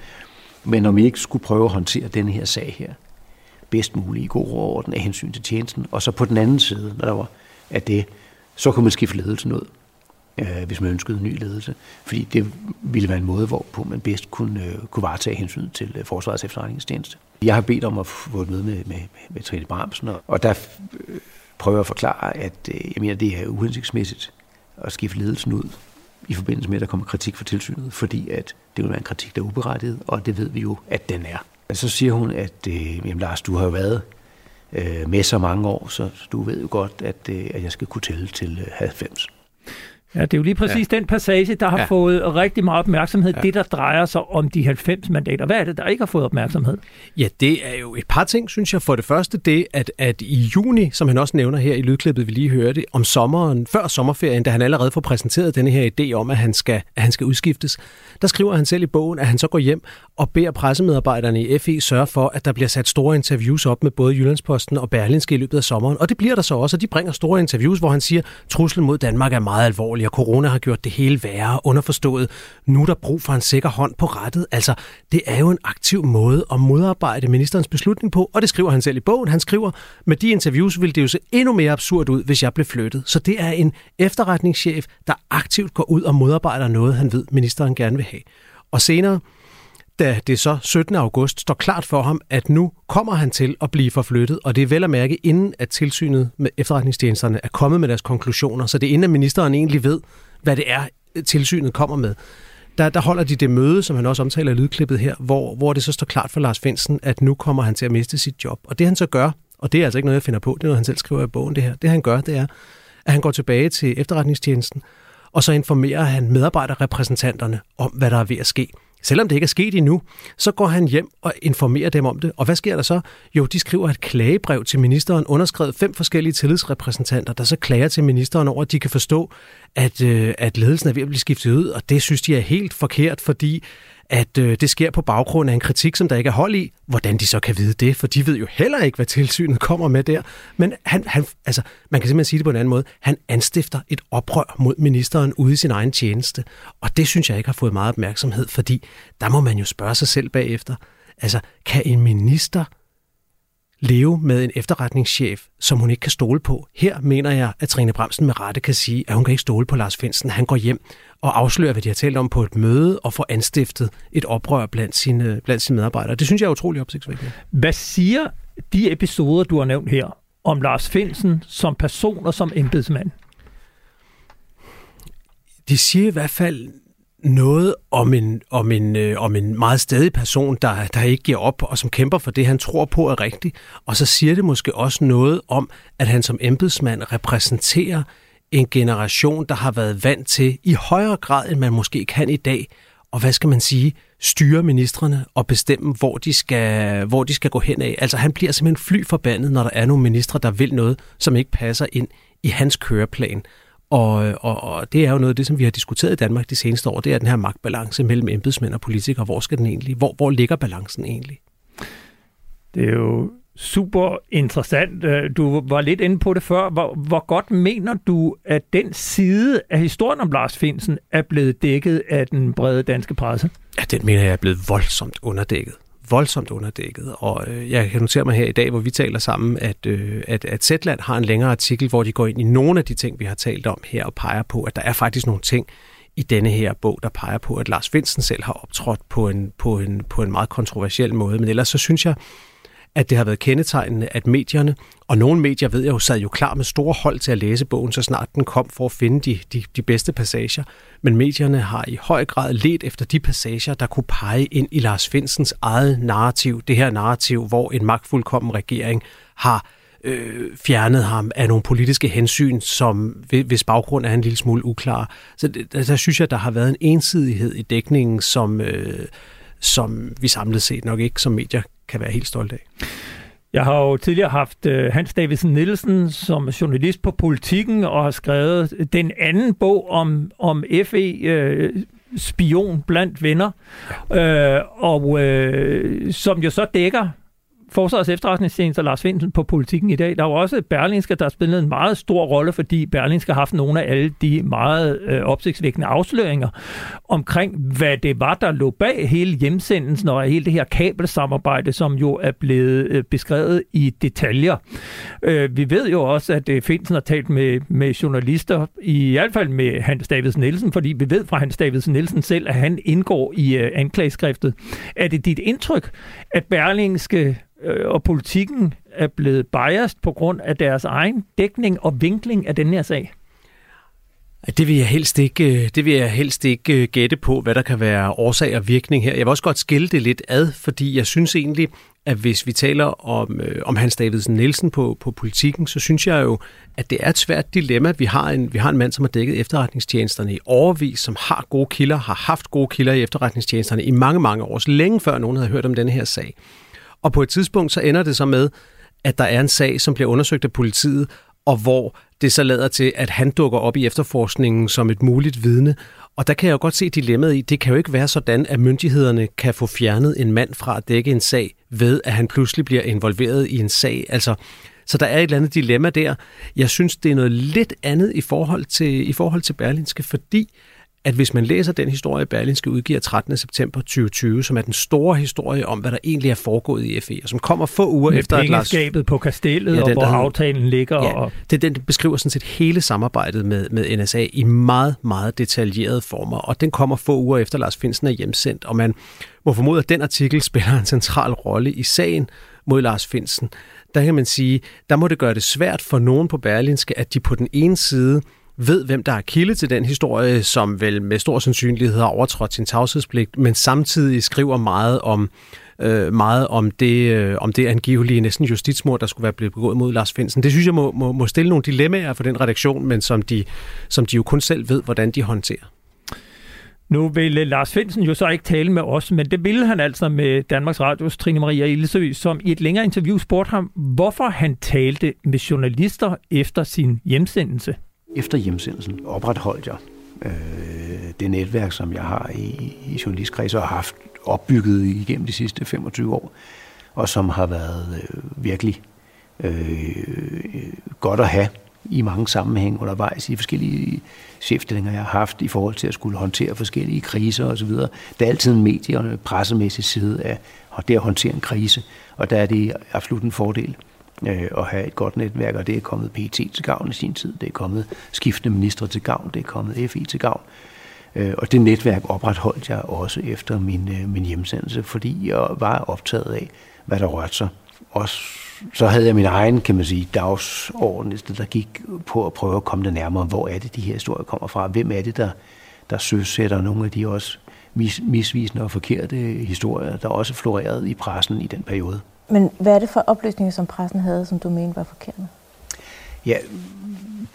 Men om vi ikke skulle prøve at håndtere denne her sag her, bedst muligt i god orden af hensyn til tjenesten. Og så på den anden side, når der var at det, så kunne man skifte ledelsen ud, øh, hvis man ønskede en ny ledelse. Fordi det ville være en måde, hvorpå man bedst kunne, øh, kunne varetage hensyn til øh, Forsvarets efterretningstjeneste. Jeg har bedt om at få et møde med, med, med, med Trine Bramsen, og, og der øh, prøver jeg at forklare, at øh, jeg mener, det er uhensigtsmæssigt at skifte ledelsen ud i forbindelse med, at der kommer kritik fra tilsynet, fordi at det vil være en kritik, der er uberettiget, og det ved vi jo, at den er. Så siger hun, at øh, jamen Lars, du har jo været øh, med så mange år, så du ved jo godt, at, øh, at jeg skal kunne tælle til øh, 90. Ja, det er jo lige præcis ja. den passage, der har ja. fået rigtig meget opmærksomhed. Ja. Det, der drejer sig om de 90 mandater. Hvad er det, der ikke har fået opmærksomhed? Ja, det er jo et par ting, synes jeg. For det første det, at, at i juni, som han også nævner her i lydklippet, vi lige hørte, om sommeren, før sommerferien, da han allerede får præsenteret denne her idé om, at han skal, at han skal udskiftes, der skriver han selv i bogen, at han så går hjem og beder pressemedarbejderne i FE sørge for, at der bliver sat store interviews op med både Jyllandsposten og Berlinske i løbet af sommeren. Og det bliver der så også, og de bringer store interviews, hvor han siger, truslen mod Danmark er meget alvorlig, og corona har gjort det hele værre, underforstået. Nu er der brug for en sikker hånd på rettet. Altså, det er jo en aktiv måde at modarbejde ministerens beslutning på, og det skriver han selv i bogen. Han skriver, med de interviews ville det jo se endnu mere absurd ud, hvis jeg blev flyttet. Så det er en efterretningschef, der aktivt går ud og modarbejder noget, han ved, ministeren gerne vil have. Og senere, da det så 17. august står klart for ham, at nu kommer han til at blive forflyttet, og det er vel at mærke, inden at tilsynet med efterretningstjenesterne er kommet med deres konklusioner, så det er inden at ministeren egentlig ved, hvad det er, tilsynet kommer med. Der, der holder de det møde, som han også omtaler i lydklippet her, hvor, hvor det så står klart for Lars Finsen, at nu kommer han til at miste sit job. Og det han så gør, og det er altså ikke noget, jeg finder på, det er noget, han selv skriver i bogen, det her. Det han gør, det er, at han går tilbage til efterretningstjenesten, og så informerer han medarbejderrepræsentanterne om, hvad der er ved at ske. Selvom det ikke er sket endnu, så går han hjem og informerer dem om det. Og hvad sker der så? Jo, de skriver et klagebrev til ministeren, underskrevet fem forskellige tillidsrepræsentanter, der så klager til ministeren over, at de kan forstå, at, øh, at ledelsen er ved at blive skiftet ud, og det synes de er helt forkert, fordi at øh, det sker på baggrund af en kritik, som der ikke er hold i. Hvordan de så kan vide det, for de ved jo heller ikke, hvad tilsynet kommer med der. Men han, han, altså, man kan simpelthen sige det på en anden måde. Han anstifter et oprør mod ministeren ude i sin egen tjeneste. Og det synes jeg ikke har fået meget opmærksomhed, fordi der må man jo spørge sig selv bagefter. Altså, kan en minister leve med en efterretningschef, som hun ikke kan stole på. Her mener jeg, at Trine Bremsen med rette kan sige, at hun kan ikke stole på Lars Finsen. Han går hjem og afslører, hvad de har talt om på et møde, og får anstiftet et oprør blandt sine, blandt sine medarbejdere. Det synes jeg er utrolig opsigtsvækkende. Hvad siger de episoder, du har nævnt her, om Lars Finsen som person og som embedsmand? De siger i hvert fald noget om en, om en, øh, om en meget stadig person, der, der ikke giver op, og som kæmper for det, han tror på er rigtigt. Og så siger det måske også noget om, at han som embedsmand repræsenterer en generation, der har været vant til, i højere grad end man måske kan i dag, og hvad skal man sige, styre ministerne og bestemme, hvor de skal, hvor de skal gå hen af. Altså han bliver simpelthen fly forbandet, når der er nogle ministre, der vil noget, som ikke passer ind i hans køreplan. Og, og, og det er jo noget af det, som vi har diskuteret i Danmark de seneste år, det er den her magtbalance mellem embedsmænd og politikere. Hvor skal den egentlig? Hvor, hvor ligger balancen egentlig? Det er jo super interessant. Øh, du var lidt inde på det før. Hvor, hvor godt mener du, at den side af historien om Lars Finsen er blevet dækket af den brede danske presse? Ja, den mener jeg er blevet voldsomt underdækket voldsomt underdækket, og øh, jeg kan notere mig her i dag, hvor vi taler sammen, at, øh, at, at Zetland har en længere artikel, hvor de går ind i nogle af de ting, vi har talt om her, og peger på, at der er faktisk nogle ting i denne her bog, der peger på, at Lars Finsen selv har optrådt på en, på en, på en meget kontroversiel måde. Men ellers så synes jeg, at det har været kendetegnende, at medierne, og nogle medier ved jeg jo, sad jo klar med store hold til at læse bogen, så snart den kom for at finde de, de, de bedste passager. Men medierne har i høj grad let efter de passager, der kunne pege ind i Lars Finsens eget narrativ. Det her narrativ, hvor en magtfuldkommen regering har øh, fjernet ham af nogle politiske hensyn, som hvis baggrund er en lille smule uklar. Så der, der synes jeg, der har været en ensidighed i dækningen, som, øh, som vi samlet set nok ikke som medier kan være helt stolte af. Jeg har jo tidligere haft uh, Hans Davidsen Nielsen som journalist på Politikken og har skrevet den anden bog om, om FE, øh, spion blandt venner, ja. uh, og uh, som jo så dækker Forsvarets efterretningstjeneste Lars Finsen på politikken i dag. Der er jo også Berlingske, der har spillet en meget stor rolle, fordi Berlingske har haft nogle af alle de meget øh, opsigtsvækkende afsløringer omkring, hvad det var, der lå bag hele hjemsendelsen og hele det her kabelsamarbejde, som jo er blevet øh, beskrevet i detaljer. Øh, vi ved jo også, at øh, Finsen har talt med, med journalister, i hvert fald med Hans Davidsen Nielsen, fordi vi ved fra Hans Davidsen Nielsen selv, at han indgår i øh, anklageskriftet. Er det dit indtryk, at Berlingske øh, og politikken er blevet biased på grund af deres egen dækning og vinkling af den her sag? Det vil jeg helst ikke, øh, det vil jeg helst ikke øh, gætte på, hvad der kan være årsag og virkning her. Jeg vil også godt skille det lidt ad, fordi jeg synes egentlig, at hvis vi taler om, øh, om Hans Davidsen Nielsen på, på politikken, så synes jeg jo, at det er et svært dilemma. Vi har en, vi har en mand, som har dækket efterretningstjenesterne i overvis, som har gode kilder, har haft gode kilder i efterretningstjenesterne i mange, mange år, så længe før nogen havde hørt om denne her sag. Og på et tidspunkt, så ender det så med, at der er en sag, som bliver undersøgt af politiet, og hvor det så lader til, at han dukker op i efterforskningen som et muligt vidne. Og der kan jeg jo godt se dilemmaet i, det kan jo ikke være sådan, at myndighederne kan få fjernet en mand fra at dække en sag, ved at han pludselig bliver involveret i en sag. Altså, så der er et eller andet dilemma der. Jeg synes, det er noget lidt andet i forhold til, i forhold til Berlinske, fordi at hvis man læser den historie, Berlinske udgiver 13. september 2020, som er den store historie om, hvad der egentlig er foregået i FE, og som kommer få uger Med efter, at Lars... på kastellet, ja, og hvor aftalen ligger. Ja, og... det den beskriver sådan set hele samarbejdet med, med NSA i meget, meget detaljerede former, og den kommer få uger efter, Lars Finsen er hjemsendt, og man må formode, at den artikel spiller en central rolle i sagen mod Lars Finsen. Der kan man sige, der må det gøre det svært for nogen på Berlinske, at de på den ene side ved, hvem der er kilde til den historie, som vel med stor sandsynlighed har overtrådt sin tavshedspligt, men samtidig skriver meget om øh, meget om det, øh, om det angivelige næsten justitsmord, der skulle være blevet begået mod Lars Finsen. Det synes jeg må, må, må stille nogle dilemmaer for den redaktion, men som de, som de jo kun selv ved, hvordan de håndterer. Nu ville øh, Lars Finsen jo så ikke tale med os, men det ville han altså med Danmarks Radios Trine Maria Ilsø, som i et længere interview spurgte ham, hvorfor han talte med journalister efter sin hjemsendelse. Efter hjemsendelsen opretholdt jeg øh, det netværk, som jeg har i, i journalistkreds og har haft opbygget igennem de sidste 25 år, og som har været øh, virkelig øh, godt at have i mange sammenhænge undervejs i forskellige chefstillinger, jeg har haft i forhold til at skulle håndtere forskellige kriser osv. Der er altid en medie- og pressemæssig side af det at håndtere en krise, og der er det absolut en fordel øh, at have et godt netværk, og det er kommet PT til gavn i sin tid, det er kommet skiftende ministre til gavn, det er kommet FI til gavn. Øh, og det netværk opretholdt jeg også efter min, øh, min hjemsendelse, fordi jeg var optaget af, hvad der rørte sig. Også så havde jeg min egen, kan man sige, dagsorden, der gik på at prøve at komme det nærmere. Hvor er det, de her historier kommer fra? Hvem er det, der, der søsætter nogle af de også mis, misvisende og forkerte historier, der også florerede i pressen i den periode? Men hvad er det for oplysninger, som pressen havde, som du mener var forkerte? Ja,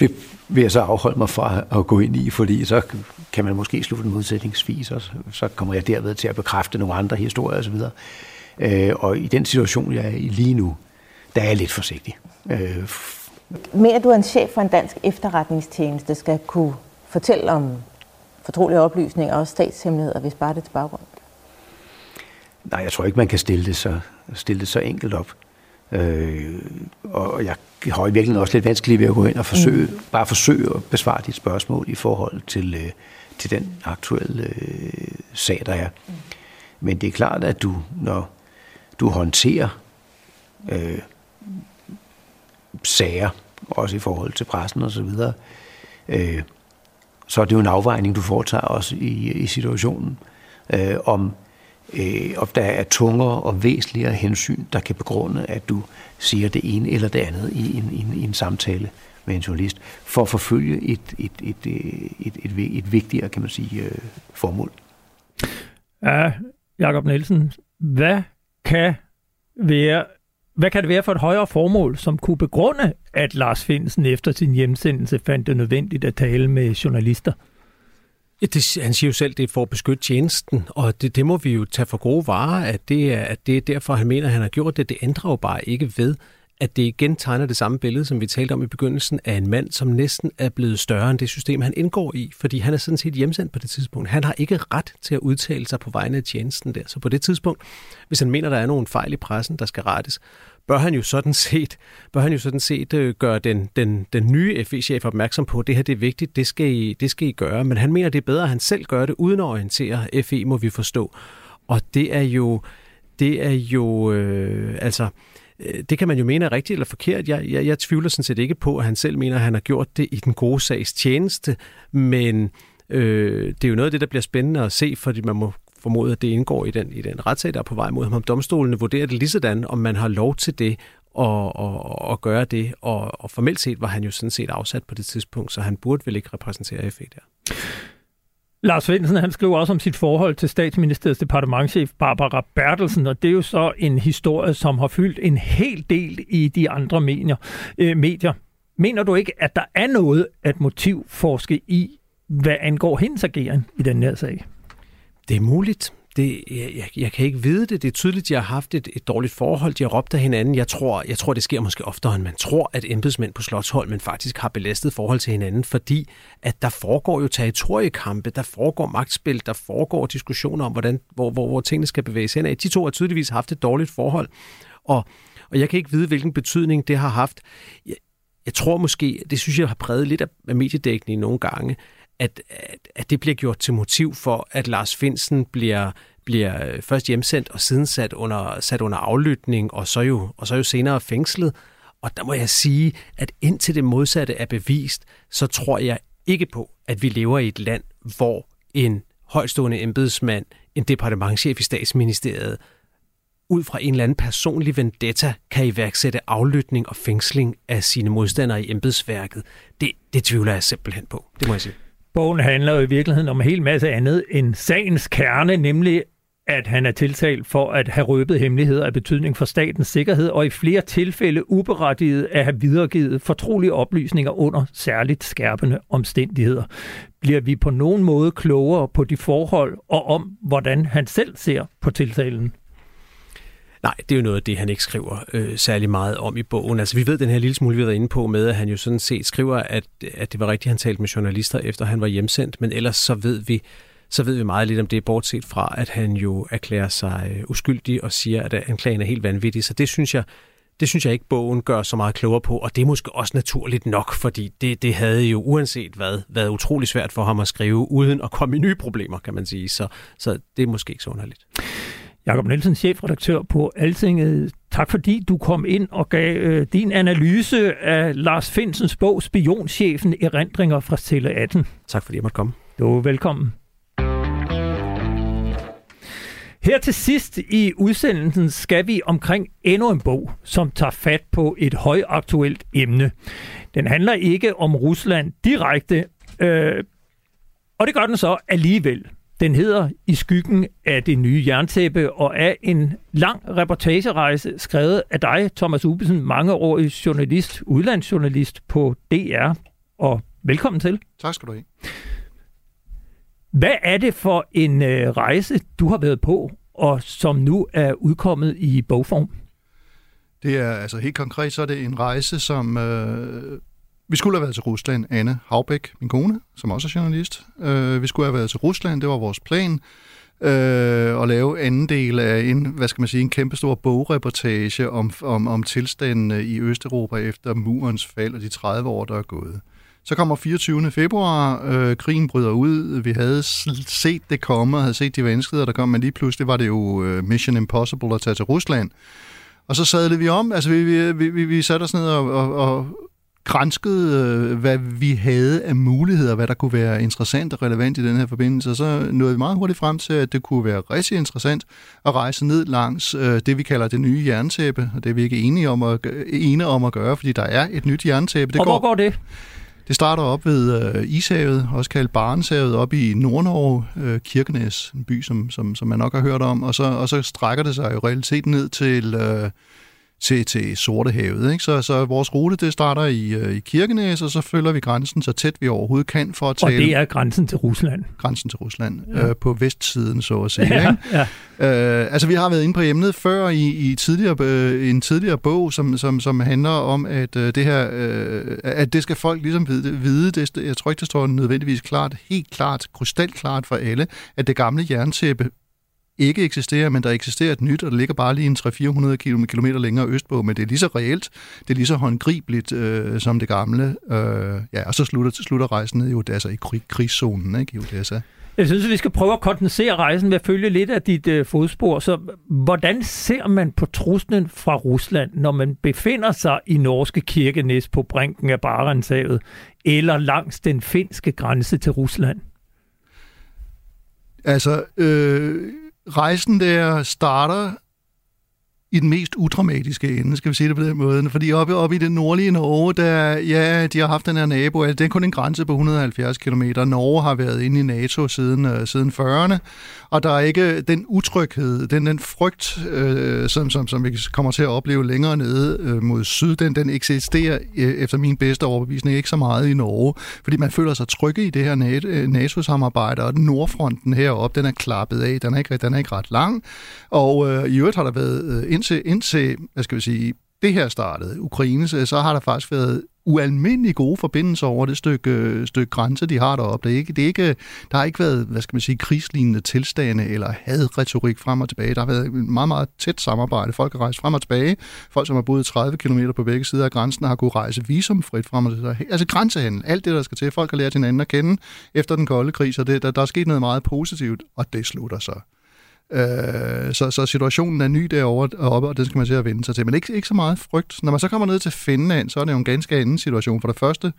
det vil jeg så afholde mig fra at gå ind i, fordi så kan man måske slutte en modsætningsvis, og så kommer jeg derved til at bekræfte nogle andre historier osv. Øh, og i den situation, jeg er i lige nu, der er jeg lidt forsigtig. Øh, Mere du er en chef for en dansk efterretningstjeneste, skal kunne fortælle om fortrolige oplysninger og statshemmeligheder, hvis bare det er til baggrund? Nej, jeg tror ikke, man kan stille det så, stille det så enkelt op. Øh, og jeg har i virkeligheden også lidt vanskeligt ved at gå ind og forsøge, mm. bare forsøge at besvare dit spørgsmål i forhold til, øh, til den aktuelle øh, sag, der er. Mm. Men det er klart, at du, når du håndterer øh, sager, også i forhold til pressen og så videre, øh, så er det jo en afvejning, du foretager også i, i situationen, øh, om øh, om der er tungere og væsentligere hensyn, der kan begrunde, at du siger det ene eller det andet i en, i en, i en samtale med en journalist, for at forfølge et, et, et, øh, et, et, et, et vigtigere, kan man sige, øh, formål. Ja, Jakob Nielsen, hvad kan være hvad kan det være for et højere formål, som kunne begrunde, at Lars Finsen efter sin hjemsendelse fandt det nødvendigt at tale med journalister? Det, han siger jo selv, det er for at beskytte tjenesten, og det, det må vi jo tage for gode varer, at det, er, at det er derfor, han mener, at han har gjort det. Det ændrer jo bare ikke ved, at det igen tegner det samme billede, som vi talte om i begyndelsen, af en mand, som næsten er blevet større end det system, han indgår i, fordi han er sådan set hjemsendt på det tidspunkt. Han har ikke ret til at udtale sig på vegne af tjenesten der. Så på det tidspunkt, hvis han mener, der er nogle fejl i pressen, der skal rettes, bør han jo sådan set, bør han jo sådan set øh, gøre den, den, den nye FE-chef opmærksom på, at det her det er vigtigt, det skal, I, det skal I gøre. Men han mener, det er bedre, at han selv gør det, uden at orientere FE, må vi forstå. Og det er jo, det er jo, øh, altså, øh, det kan man jo mene er rigtigt eller forkert. Jeg, jeg, jeg tvivler sådan set ikke på, at han selv mener, at han har gjort det i den gode sags tjeneste, men øh, det er jo noget af det, der bliver spændende at se, fordi man må formodet, at det indgår i den, i den retssag, der er på vej mod ham. Domstolene vurderer det lige sådan, om man har lov til det, og, og, og gøre det, og, og formelt set var han jo sådan set afsat på det tidspunkt, så han burde vel ikke repræsentere FE der. Lars Svendsen, han skriver også om sit forhold til statsministeriets departementchef Barbara Bertelsen, og det er jo så en historie, som har fyldt en hel del i de andre medier. Øh, medier. Mener du ikke, at der er noget at motivforske i, hvad angår hendes ageren i den her sag? Det er muligt. Det, jeg, jeg kan ikke vide det. Det er tydeligt, at de har haft et, et dårligt forhold. De har råbt af hinanden. Jeg tror, jeg tror, det sker måske oftere, end man tror, at embedsmænd på Slottsholmen faktisk har belastet forhold til hinanden, fordi at der foregår jo territoriekampe, der foregår magtspil, der foregår diskussioner om, hvordan, hvor, hvor, hvor tingene skal bevæges hen af. De to har tydeligvis haft et dårligt forhold, og, og jeg kan ikke vide, hvilken betydning det har haft. Jeg, jeg tror måske, det synes jeg har præget lidt af mediedækningen nogle gange, at, at, at det bliver gjort til motiv for, at Lars Finsen bliver bliver øh, først hjemsendt og siden sat under, sat under aflytning, og så, jo, og så jo senere fængslet. Og der må jeg sige, at indtil det modsatte er bevist, så tror jeg ikke på, at vi lever i et land, hvor en højstående embedsmand, en departementchef i statsministeriet, ud fra en eller anden personlig vendetta kan iværksætte aflytning og fængsling af sine modstandere i embedsværket. Det, det tvivler jeg simpelthen på, det må jeg sige. Bogen handler jo i virkeligheden om en hel masse andet end sagens kerne, nemlig at han er tiltalt for at have røbet hemmeligheder af betydning for statens sikkerhed, og i flere tilfælde uberettiget at have videregivet fortrolige oplysninger under særligt skærpende omstændigheder. Bliver vi på nogen måde klogere på de forhold og om, hvordan han selv ser på tiltalen? Nej, det er jo noget af det, han ikke skriver øh, særlig meget om i bogen. Altså, vi ved den her lille smule, vi har været inde på med, at han jo sådan set skriver, at, at det var rigtigt, han talte med journalister, efter han var hjemsendt, men ellers så ved vi, så ved vi meget lidt om det, bortset fra, at han jo erklærer sig øh, uskyldig og siger, at anklagen er helt vanvittig. Så det synes jeg, det synes jeg ikke, bogen gør så meget klogere på, og det er måske også naturligt nok, fordi det, det havde jo uanset hvad været utrolig svært for ham at skrive, uden at komme i nye problemer, kan man sige. Så, så det er måske ikke så underligt. Jakob Nielsen, chefredaktør på Altinget. Tak fordi du kom ind og gav øh, din analyse af Lars Finsens bog Spionchefen Erindringer fra Celle 18. Tak fordi jeg måtte komme. Du er velkommen. Her til sidst i udsendelsen skal vi omkring endnu en bog, som tager fat på et højaktuelt emne. Den handler ikke om Rusland direkte, øh, og det gør den så alligevel. Den hedder I skyggen af det nye jerntæppe og er en lang reportagerejse skrevet af dig, Thomas Ubesen, mangeårig journalist, udlandsjournalist på DR. Og velkommen til. Tak skal du have. Hvad er det for en øh, rejse, du har været på, og som nu er udkommet i bogform? Det er altså helt konkret, så er det en rejse, som øh, vi skulle have været til Rusland. Anne Havbæk, min kone, som også er journalist. Øh, vi skulle have været til Rusland, det var vores plan. Øh, at lave anden del af en, hvad skal man sige, en kæmpestor bogreportage om, om, om tilstanden i Østeuropa efter murens fald og de 30 år, der er gået. Så kommer 24. februar, øh, krigen bryder ud, vi havde set det komme, og havde set de vanskeligheder, der kom, men lige pludselig var det jo øh, Mission Impossible at tage til Rusland. Og så sadlede vi om, altså vi, vi, vi, vi satte os ned og, og, og grænskede, øh, hvad vi havde af muligheder, hvad der kunne være interessant og relevant i den her forbindelse, og så nåede vi meget hurtigt frem til, at det kunne være rigtig interessant at rejse ned langs øh, det, vi kalder det nye jerntæppe, og det er vi ikke enige om at, enige om at gøre, fordi der er et nyt jerntæppe. Det og går, hvor går det? Det starter op ved øh, Ishavet, også kaldt Barentshavet, op i Nordnorge, øh, Kirkenes, en by, som, som, som man nok har hørt om, og så, og så strækker det sig jo realiteten ned til... Øh, til, til Sortehavet. Ikke? Så, så vores rute det starter i, øh, i Kirkenes, og så følger vi grænsen så tæt vi overhovedet kan for at tale... Og det er grænsen til Rusland. Grænsen til Rusland, ja. øh, på vestsiden, så at sige. Ja, ikke? Ja. Øh, altså, vi har været inde på emnet før i, i tidligere, øh, en tidligere bog, som, som, som handler om, at øh, det her, øh, at det skal folk ligesom vide. vide det, jeg tror ikke, det står nødvendigvis klart, helt klart, krystalklart for alle, at det gamle jerntæppe ikke eksisterer, men der eksisterer et nyt, og der ligger bare lige en 300-400 km længere østpå, men det er lige så reelt, det er lige så håndgribeligt øh, som det gamle. Øh, ja, og så slutter, slutter rejsen ned i Odessa, i krig, krigszonen ikke, i Odessa. Jeg synes, at vi skal prøve at kondensere rejsen ved at følge lidt af dit øh, fodspor. Så hvordan ser man på truslen fra Rusland, når man befinder sig i norske kirkenæs på brinken af Barentshavet, eller langs den finske grænse til Rusland? Altså, øh, rejsen der starter i den mest udramatiske ende, skal vi sige det på den måde. Fordi oppe, oppe i det nordlige Norge, der, ja, de har haft den her nabo, altså, det er kun en grænse på 170 km. Norge har været inde i NATO siden, uh, siden 40'erne, og der er ikke den utryghed, den, den frygt, øh, som, som, som vi kommer til at opleve længere nede øh, mod syd, den, den eksisterer øh, efter min bedste overbevisning ikke så meget i Norge, fordi man føler sig trygge i det her øh, NATO-samarbejde, og nordfronten heroppe, den er klappet af, den er ikke, den er ikke ret lang, og øh, i øvrigt har der været øh, indtil, indtil hvad skal vi sige, det her startede, Ukraine, så har der faktisk været ualmindelig gode forbindelser over det stykke, øh, stykke grænse, de har deroppe. Det er ikke, det er ikke, der har ikke været, hvad skal man sige, krigslignende tilstande eller hadretorik frem og tilbage. Der har været et meget, meget tæt samarbejde. Folk har rejst frem og tilbage. Folk, som har boet 30 km på begge sider af grænsen, har kunnet rejse visumfrit frem og tilbage. Altså grænsehandel, alt det, der skal til. Folk har lært hinanden at kende efter den kolde krig, så det, der, der er sket noget meget positivt, og det slutter så. Øh, så, så situationen er ny derovre, oppe, og det skal man til at vende sig til. Men ikke, ikke så meget frygt. Når man så kommer ned til Finland, så er det jo en ganske anden situation. For det første,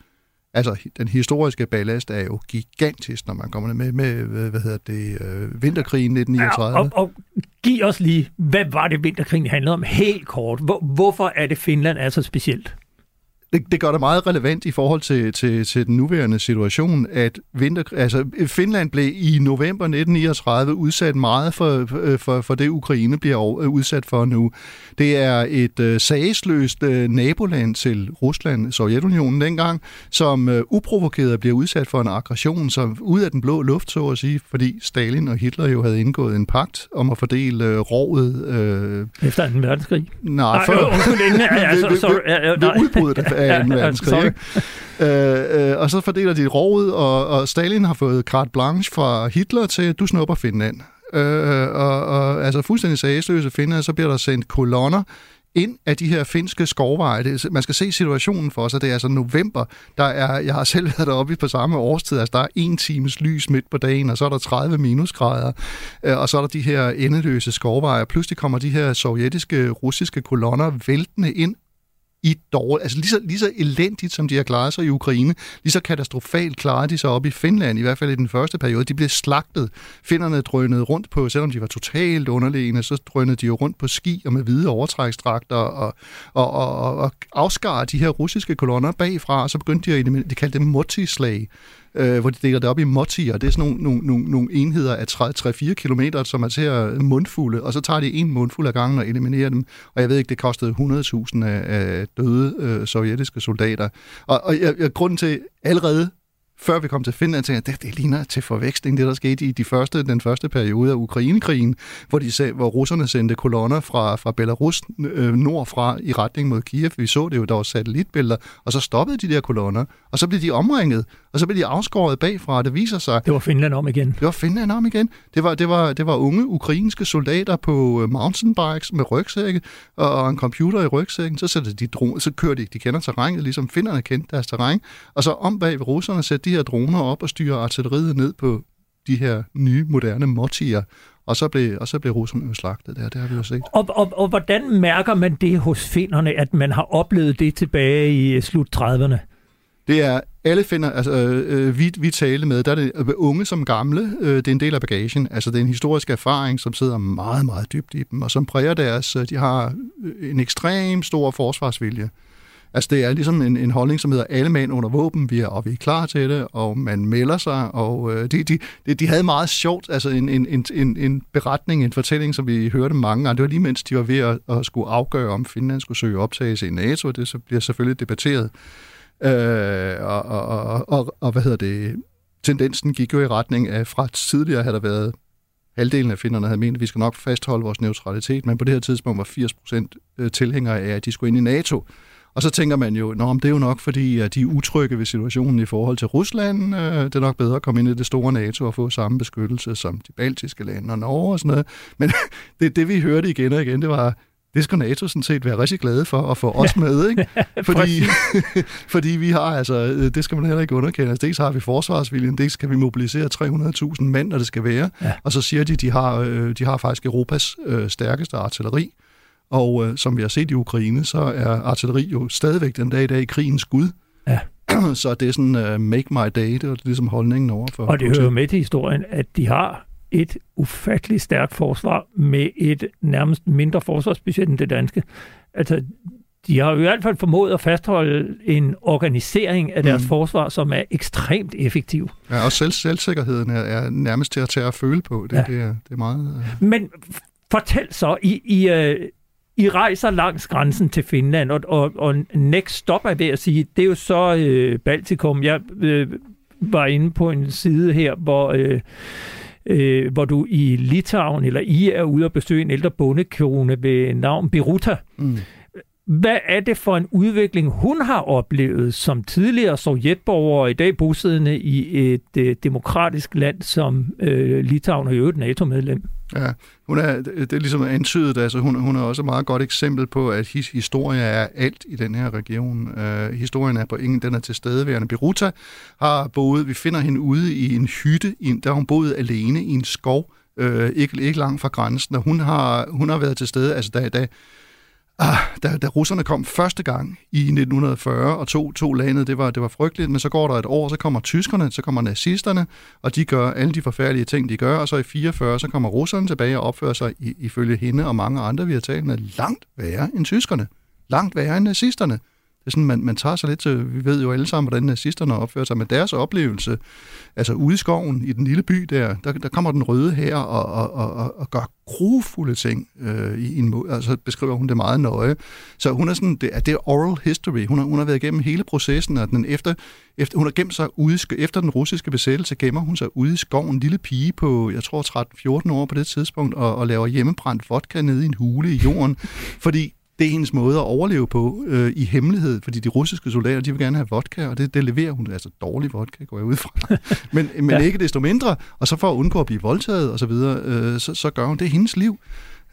altså den historiske ballast er jo gigantisk, når man kommer ned med, med hvad hedder det, øh, vinterkrigen 1939. Ja, og, og giv os lige, hvad var det vinterkrigen handlede om helt kort? Hvor, hvorfor er det Finland er så specielt? Det, det gør det meget relevant i forhold til, til, til den nuværende situation, at vinter, altså Finland blev i november 1939 udsat meget for, for, for det, Ukraine bliver udsat for nu. Det er et uh, sagsløst uh, naboland til Rusland, Sovjetunionen dengang, som uh, uprovokeret bliver udsat for en aggression, som ud af den blå luft, så at sige, fordi Stalin og Hitler jo havde indgået en pagt om at fordele uh, rovet... Uh, Efter 2. verdenskrig? Nej, før... Undskyld, inden, ja, ja, så, sorry, ja, ja, ved udbruddet af 2. verdenskrig. Øh, øh, og så fordeler de rådet, og, og Stalin har fået carte blanche fra Hitler til, du snupper Finland. Øh, og, og altså fuldstændig sagsløse finder, så bliver der sendt kolonner ind af de her finske skovveje. Det, man skal se situationen for sig. Det er altså november. Der er, jeg har selv været deroppe på samme årstid. Altså, der er en times lys midt på dagen, og så er der 30 minusgrader. Øh, og så er der de her endeløse skovveje. Pludselig kommer de her sovjetiske, russiske kolonner væltende ind i dårligt, altså lige så, lige så elendigt, som de har klaret sig i Ukraine, lige så katastrofalt klarede de sig op i Finland, i hvert fald i den første periode. De blev slagtet. Finderne drønede rundt på, selvom de var totalt underlegne, så drønede de jo rundt på ski og med hvide overtrækstrakter og, og, og, og, og afskar de her russiske kolonner bagfra, og så begyndte de at, de kaldte dem motislag, øh, hvor de deler det op i motier. Det er sådan nogle, nogle, nogle, nogle enheder af 3-4 km, som er til at mundfulde, og så tager de en mundfuld af gangen og eliminerer dem. Og jeg ved ikke, det kostede 100.000 af, af døde øh, sovjetiske soldater. Og, og jeg, jeg, grunden til allerede før vi kom til Finland, tænkte jeg, det, det ligner til forveksling det, der skete i de første, den første periode af Ukrainekrigen, hvor, de, hvor russerne sendte kolonner fra, fra Belarus øh, nordfra i retning mod Kiev. Vi så det jo, der var satellitbilleder, og så stoppede de der kolonner, og så blev de omringet, og så blev de afskåret bagfra, og det viser sig... Det var Finland om igen. Det var Finland om igen. Det var, det var, det var unge ukrainske soldater på øh, mountainbikes med rygsække og, og en computer i rygsækken. Så, sætter de dro- så kører de, de kender terrænet, ligesom finnerne kendte deres terræn, og så om bag ved russerne sætter de her droner op og styrer artilleriet ned på de her nye, moderne motier, og så blev, og så blev russerne slagtet der, det har vi jo set. Og, og, og hvordan mærker man det hos finnerne, at man har oplevet det tilbage i slut 30'erne? Det er alle finder, altså øh, vi, vi talte med, der er det unge som gamle, øh, det er en del af bagagen. Altså det er en historisk erfaring, som sidder meget, meget dybt i dem, og som præger deres, øh, de har en ekstrem stor forsvarsvilje. Altså det er ligesom en, en holdning, som hedder alle mænd under våben, vi er, og vi er klar til det, og man melder sig, og øh, de, de, de, de havde meget sjovt, altså en, en, en, en beretning, en fortælling, som vi hørte mange gange. Det var lige mens de var ved at, at skulle afgøre, om Finland skulle søge optagelse i NATO, det så bliver selvfølgelig debatteret. Øh, og, og, og, og, og hvad hedder det? Tendensen gik jo i retning af, fra tidligere havde der været halvdelen af finderne havde ment, at vi skal nok fastholde vores neutralitet, men på det her tidspunkt var 80 procent øh, tilhængere af, at de skulle ind i NATO. Og så tænker man jo, at det er jo nok, fordi at de er utrygge ved situationen i forhold til Rusland. Øh, det er nok bedre at komme ind i det store NATO og få samme beskyttelse som de baltiske lande og Norge og sådan noget. Men det, det vi hørte igen og igen, det var, det skal NATO sådan set være rigtig glade for at få os ja. med, ikke? Fordi, fordi vi har altså, øh, det skal man heller ikke underkende, altså dels har vi forsvarsviljen, dels kan vi mobilisere 300.000 mænd, når det skal være, ja. og så siger de, de har, øh, de har faktisk Europas øh, stærkeste artilleri, og øh, som vi har set i Ukraine, så er artilleri jo stadigvæk den dag i dag krigens gud. Ja. så det er sådan, uh, make my day, det er ligesom holdningen over for Og det hører med til historien, at de har et ufatteligt stærkt forsvar med et nærmest mindre forsvarsbudget end det danske. Altså, de har jo i hvert fald formået at fastholde en organisering af deres mm. forsvar, som er ekstremt effektiv. Ja, og selv, selvsikkerheden er, er nærmest til at tage at føle på. Det, ja. det, er, det er meget... Uh... Men fortæl så, I, I, uh, I rejser langs grænsen til Finland, og, og, og next stop er ved at sige, det er jo så uh, Baltikum. Jeg uh, var inde på en side her, hvor... Uh, øh, hvor du i Litauen, eller I er ude og besøge en ældre bondekone ved navn Beruta. Mm. Hvad er det for en udvikling, hun har oplevet som tidligere sovjetborger og i dag bosiddende i et øh, demokratisk land som øh, Litauen og i øvrigt NATO-medlem? Ja, hun er, det er ligesom antydet, altså hun, hun er også et meget godt eksempel på, at his, historie er alt i den her region. Uh, historien er på ingen, den er til stedeværende. Beruta har boet, vi finder hende ude i en hytte, i, der har hun boet alene i en skov, uh, ikke, ikke langt fra grænsen, og hun har, hun har været til stede, altså da, da Ah, da, da russerne kom første gang i 1940 og tog, to landet, det var, det var frygteligt, men så går der et år, så kommer tyskerne, så kommer nazisterne, og de gør alle de forfærdelige ting, de gør, og så i 44, så kommer russerne tilbage og opfører sig ifølge hende og mange andre, vi har talt med, langt værre end tyskerne. Langt værre end nazisterne. Det er sådan, man, man tager sig lidt til, vi ved jo alle sammen, hvordan nazisterne opfører sig, men deres oplevelse, altså ude i skoven, i den lille by der, der, der kommer den røde her og, og, og, og gør grufulde ting øh, i en måde, altså beskriver hun det meget nøje. Så hun er sådan, det er, det er oral history. Hun har, hun har været igennem hele processen, og den efter, efter, hun har gemt sig ude, efter den russiske besættelse, gemmer hun sig ude i skoven, en lille pige på, jeg tror 13-14 år på det tidspunkt, og, og laver hjemmebrændt vodka nede i en hule i jorden, fordi det er hendes måde at overleve på øh, i hemmelighed, fordi de russiske soldater, de vil gerne have vodka, og det, det leverer hun, altså dårlig vodka, går jeg ud fra, men, men ja. ikke desto mindre, og så for at undgå at blive voldtaget og så videre, øh, så, så gør hun, det er hendes liv,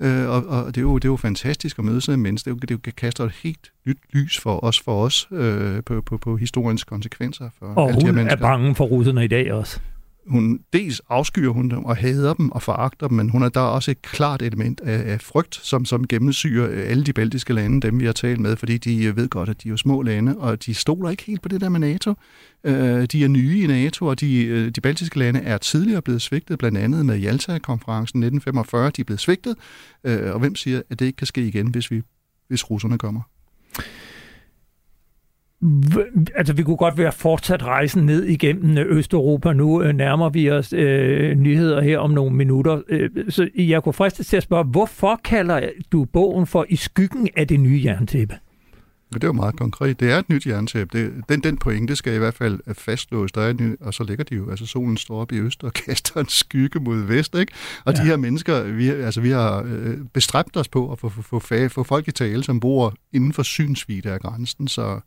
øh, og, og det, er jo, det er jo fantastisk at møde sådan en menneske, det, er jo, det kaster et helt nyt lys for os, for os øh, på, på, på historiens konsekvenser. For og alle de her mennesker. er bange for russerne i dag også hun dels afskyer hun dem og hader dem og foragter dem, men hun er der også et klart element af, af frygt, som, som gennemsyrer øh, alle de baltiske lande, dem vi har talt med, fordi de øh, ved godt, at de er jo små lande, og de stoler ikke helt på det der med NATO. Øh, de er nye i NATO, og de, øh, de baltiske lande er tidligere blevet svigtet, blandt andet med Jalta-konferencen 1945. De er blevet svigtet, øh, og hvem siger, at det ikke kan ske igen, hvis, vi, hvis russerne kommer? Altså vi kunne godt være fortsat rejsen ned igennem Østeuropa. Nu øh, nærmer vi os øh, nyheder her om nogle minutter. Øh, så jeg kunne fristes til at spørge, hvorfor kalder du bogen for I skyggen af det nye jerntæppe? Det er jo meget konkret. Det er et nyt jerntæppe. Det, den, den pointe skal i hvert fald fastslås. Der er en, og så ligger de jo, altså solen står op i øst og kaster en skygge mod vest, ikke? Og ja. de her mennesker, vi, altså vi har øh, bestræbt os på at få, få, få, få folk i tale, som bor inden for synsvide af grænsen, så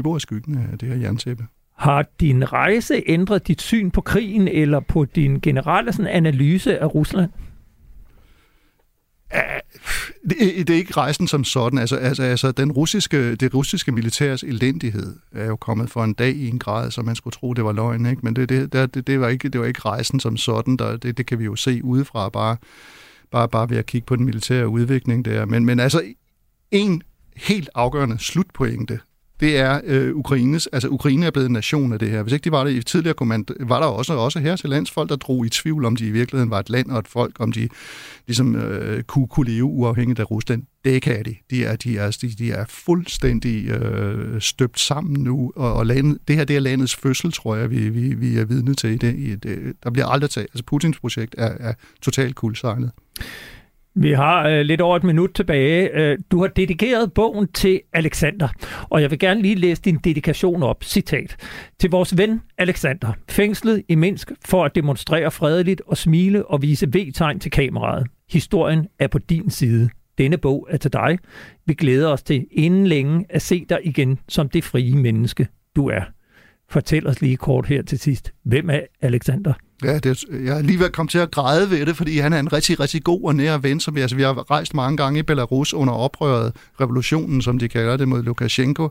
de bor i skyggen af det her jerntæppe. Har din rejse ændret dit syn på krigen, eller på din generelle sådan, analyse af Rusland? Det, det er ikke rejsen som sådan. Altså, altså, altså den russiske, det russiske militærs elendighed er jo kommet for en dag i en grad, så man skulle tro, det var løgn. Ikke? Men det, det, det, det, var ikke, det var ikke rejsen som sådan. Der, det, det kan vi jo se udefra, bare, bare, bare ved at kigge på den militære udvikling der. Men, men altså, en helt afgørende slutpointe det er øh, Ukraines, altså Ukraine er blevet en nation af det her. Hvis ikke de var det i tidligere kommand, var der også, også her til lands folk, der drog i tvivl, om de i virkeligheden var et land og et folk, om de ligesom øh, kunne, kunne leve uafhængigt af Rusland. Det kan de. De er, de er, de, de er fuldstændig øh, støbt sammen nu, og, og landet, det her det er landets fødsel, tror jeg, vi, vi, vi er vidne til. I det, i det, der bliver aldrig taget. Altså Putins projekt er, er totalt kuldsejlet. Vi har øh, lidt over et minut tilbage. Øh, du har dedikeret bogen til Alexander, og jeg vil gerne lige læse din dedikation op. Citat. Til vores ven Alexander, fængslet i Minsk for at demonstrere fredeligt og smile og vise V-tegn til kameraet. Historien er på din side. Denne bog er til dig. Vi glæder os til inden længe at se dig igen som det frie menneske, du er. Fortæl os lige kort her til sidst. Hvem er Alexander? Ja, det, jeg er lige ved at komme til at græde ved det, fordi han er en rigtig, rigtig god og nær ven, som vi, altså, vi har rejst mange gange i Belarus under oprøret, revolutionen, som de kalder det, mod Lukashenko.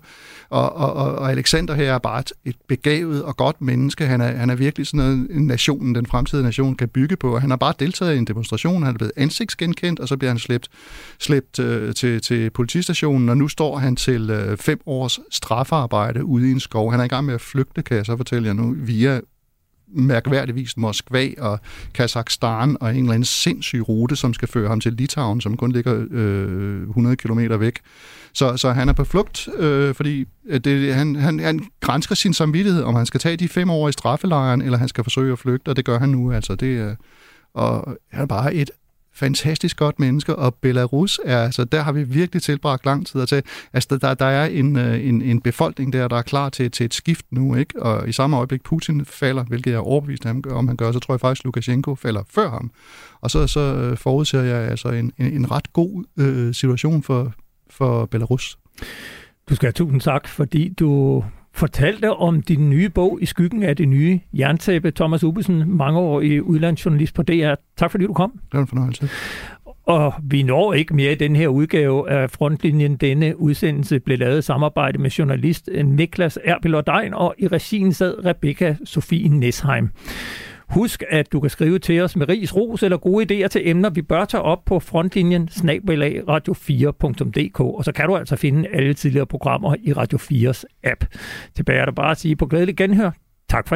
Og, og, og Alexander her er bare et, begavet og godt menneske. Han er, han er virkelig sådan noget, en nationen, den fremtidige nation kan bygge på. Og han har bare deltaget i en demonstration, han er blevet ansigtsgenkendt, og så bliver han slæbt, slæbt øh, til, til politistationen, og nu står han til øh, fem års straffearbejde ude i en skov. Han er i gang med at flygte, kan jeg så fortælle jer nu, via mærkværdigvis Moskva og Kazakhstan og en eller anden sindssyg rute, som skal føre ham til Litauen, som kun ligger øh, 100 km væk. Så, så han er på flugt, øh, fordi øh, det, han, han, han grænsker sin samvittighed, om han skal tage de fem år i straffelejren, eller han skal forsøge at flygte, og det gør han nu. Altså, det, og han er bare et fantastisk godt menneske, og Belarus er, altså der har vi virkelig tilbragt lang tid at. Altså der, der er en, øh, en, en befolkning der, der er klar til, til et skift nu, ikke? Og i samme øjeblik Putin falder, hvilket jeg er overbevist om, han gør, så tror jeg faktisk, Lukashenko falder før ham. Og så, så øh, forudser jeg altså en, en, en ret god øh, situation for, for Belarus. Du skal have tusind tak, fordi du fortalte om din nye bog i skyggen af det nye jerntæppe. Thomas Ubesen, mange år i udlandsjournalist på DR. Tak fordi du kom. Det var en fornøjelse. Og vi når ikke mere i den her udgave af Frontlinjen. Denne udsendelse blev lavet i samarbejde med journalist Niklas Erbel og i regien sad Rebecca Sofie Nesheim. Husk, at du kan skrive til os med ris, ros eller gode idéer til emner, vi bør tage op på frontlinjen snabelag radio4.dk, og så kan du altså finde alle tidligere programmer i Radio 4's app. Tilbage er der bare at sige på glædelig genhør. Tak for